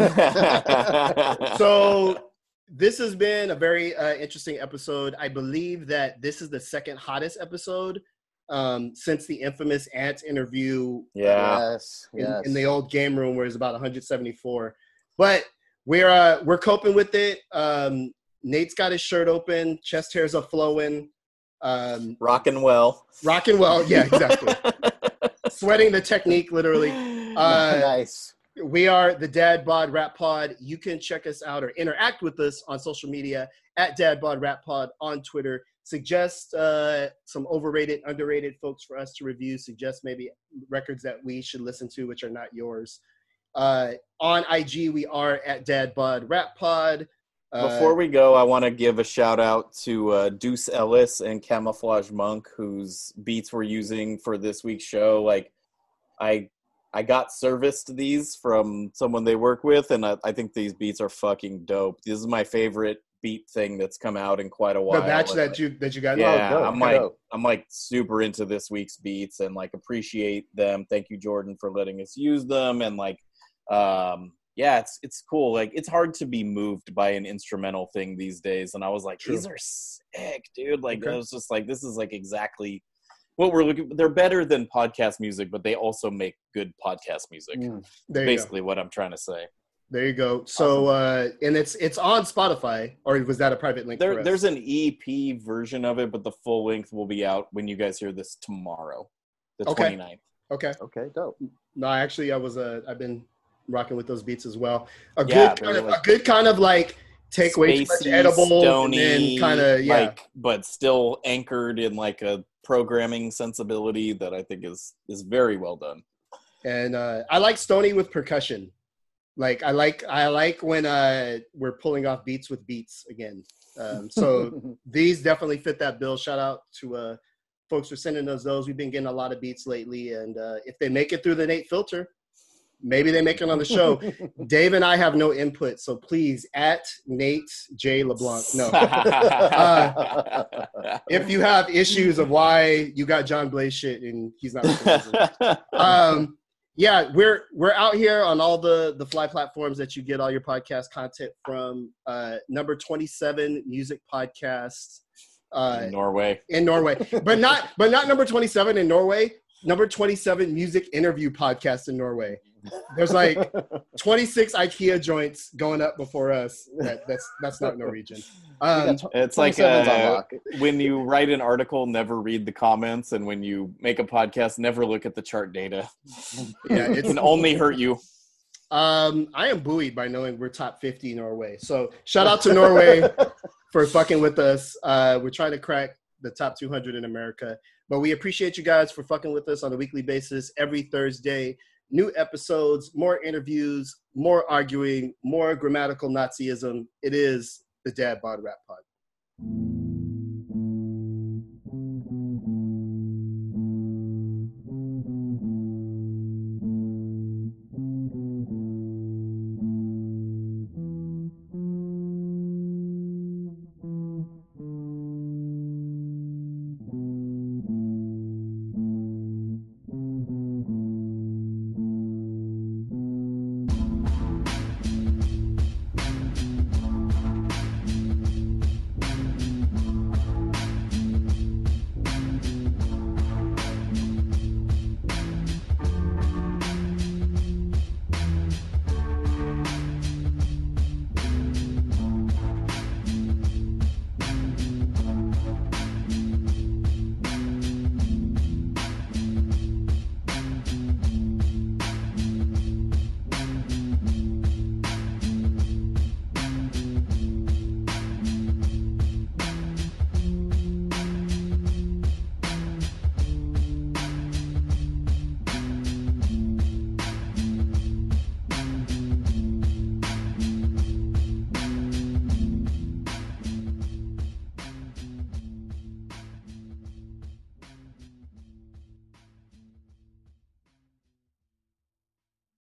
so this has been a very uh, interesting episode. I believe that this is the second hottest episode um, since the infamous Ants interview yes, in, yes. in the old game room where it's about 174. But we're uh, we're coping with it. Um, Nate's got his shirt open, chest hairs are flowing, um, Rocking well. rocking well. Yeah, exactly. <laughs> Sweating the technique, literally. <laughs> Uh, nice. We are the Dad Bod Rap Pod. You can check us out or interact with us on social media at Dad Bod Rap Pod on Twitter. Suggest uh, some overrated, underrated folks for us to review. Suggest maybe records that we should listen to, which are not yours. Uh, on IG, we are at Dad Bod Rap Pod. Uh, Before we go, I want to give a shout out to uh, Deuce Ellis and Camouflage Monk, whose beats we're using for this week's show. Like, I I got serviced these from someone they work with, and I, I think these beats are fucking dope. This is my favorite beat thing that's come out in quite a while. the batch and that you that you got. yeah, dope, I'm like dope. I'm like super into this week's beats and like appreciate them. Thank you, Jordan, for letting us use them and like um yeah, it's it's cool. Like it's hard to be moved by an instrumental thing these days. And I was like, True. these are sick, dude. Like Okay. I was just like, this is like exactly what we're looking. They're better than podcast music, but they also make good podcast music. Mm. There you go. Basically, what I'm trying to say. There you go. So uh, and it's it's on Spotify, or was that a private link? for There, us? there's an EP version of it, but the full length will be out when you guys hear this tomorrow, the Okay. 29th. okay. Okay, dope. No, actually, I was uh, I've been rocking with those beats as well. A good kind of, like- a good kind of like take way too much Spacey, edible stony, then kind of yeah. like, but still anchored in like a programming sensibility that I think is is very well done. and uh, I like Stony with percussion. Like I like I like when uh, we're pulling off beats with beats again. Um, so <laughs> these definitely fit that bill. Shout out to uh, folks for sending us those. We've been getting a lot of beats lately, and uh, if they make it through the Nate filter, maybe they make it on the show. <laughs> Dave and I have no input, so please at Nate J LeBlanc. No, <laughs> Uh, if you have issues of why you got John Blaze shit and he's not. <laughs> um, yeah, we're we're out here on all the the fly platforms that you get all your podcast content from. Uh, number twenty seven music podcast uh, Norway. in Norway, but not but not number twenty seven in Norway. Number twenty seven music interview podcast in Norway. There's like <laughs> 26 IKEA joints going up before us. That, that's that's not Norwegian. <laughs> Um, It's like 27's uh, when you write an article, never read the comments, and when you make a podcast, never look at the chart data. <laughs> yeah, It can only hurt you. um, I am buoyed by knowing we're top 50 Norway. So shout out to Norway for fucking with us. Uh, we're trying to crack the top 200 in America, but we appreciate you guys for fucking with us on a weekly basis every Thursday. New episodes, more interviews, more arguing, more grammatical Nazism. It is the Dad Bod Rap Pod.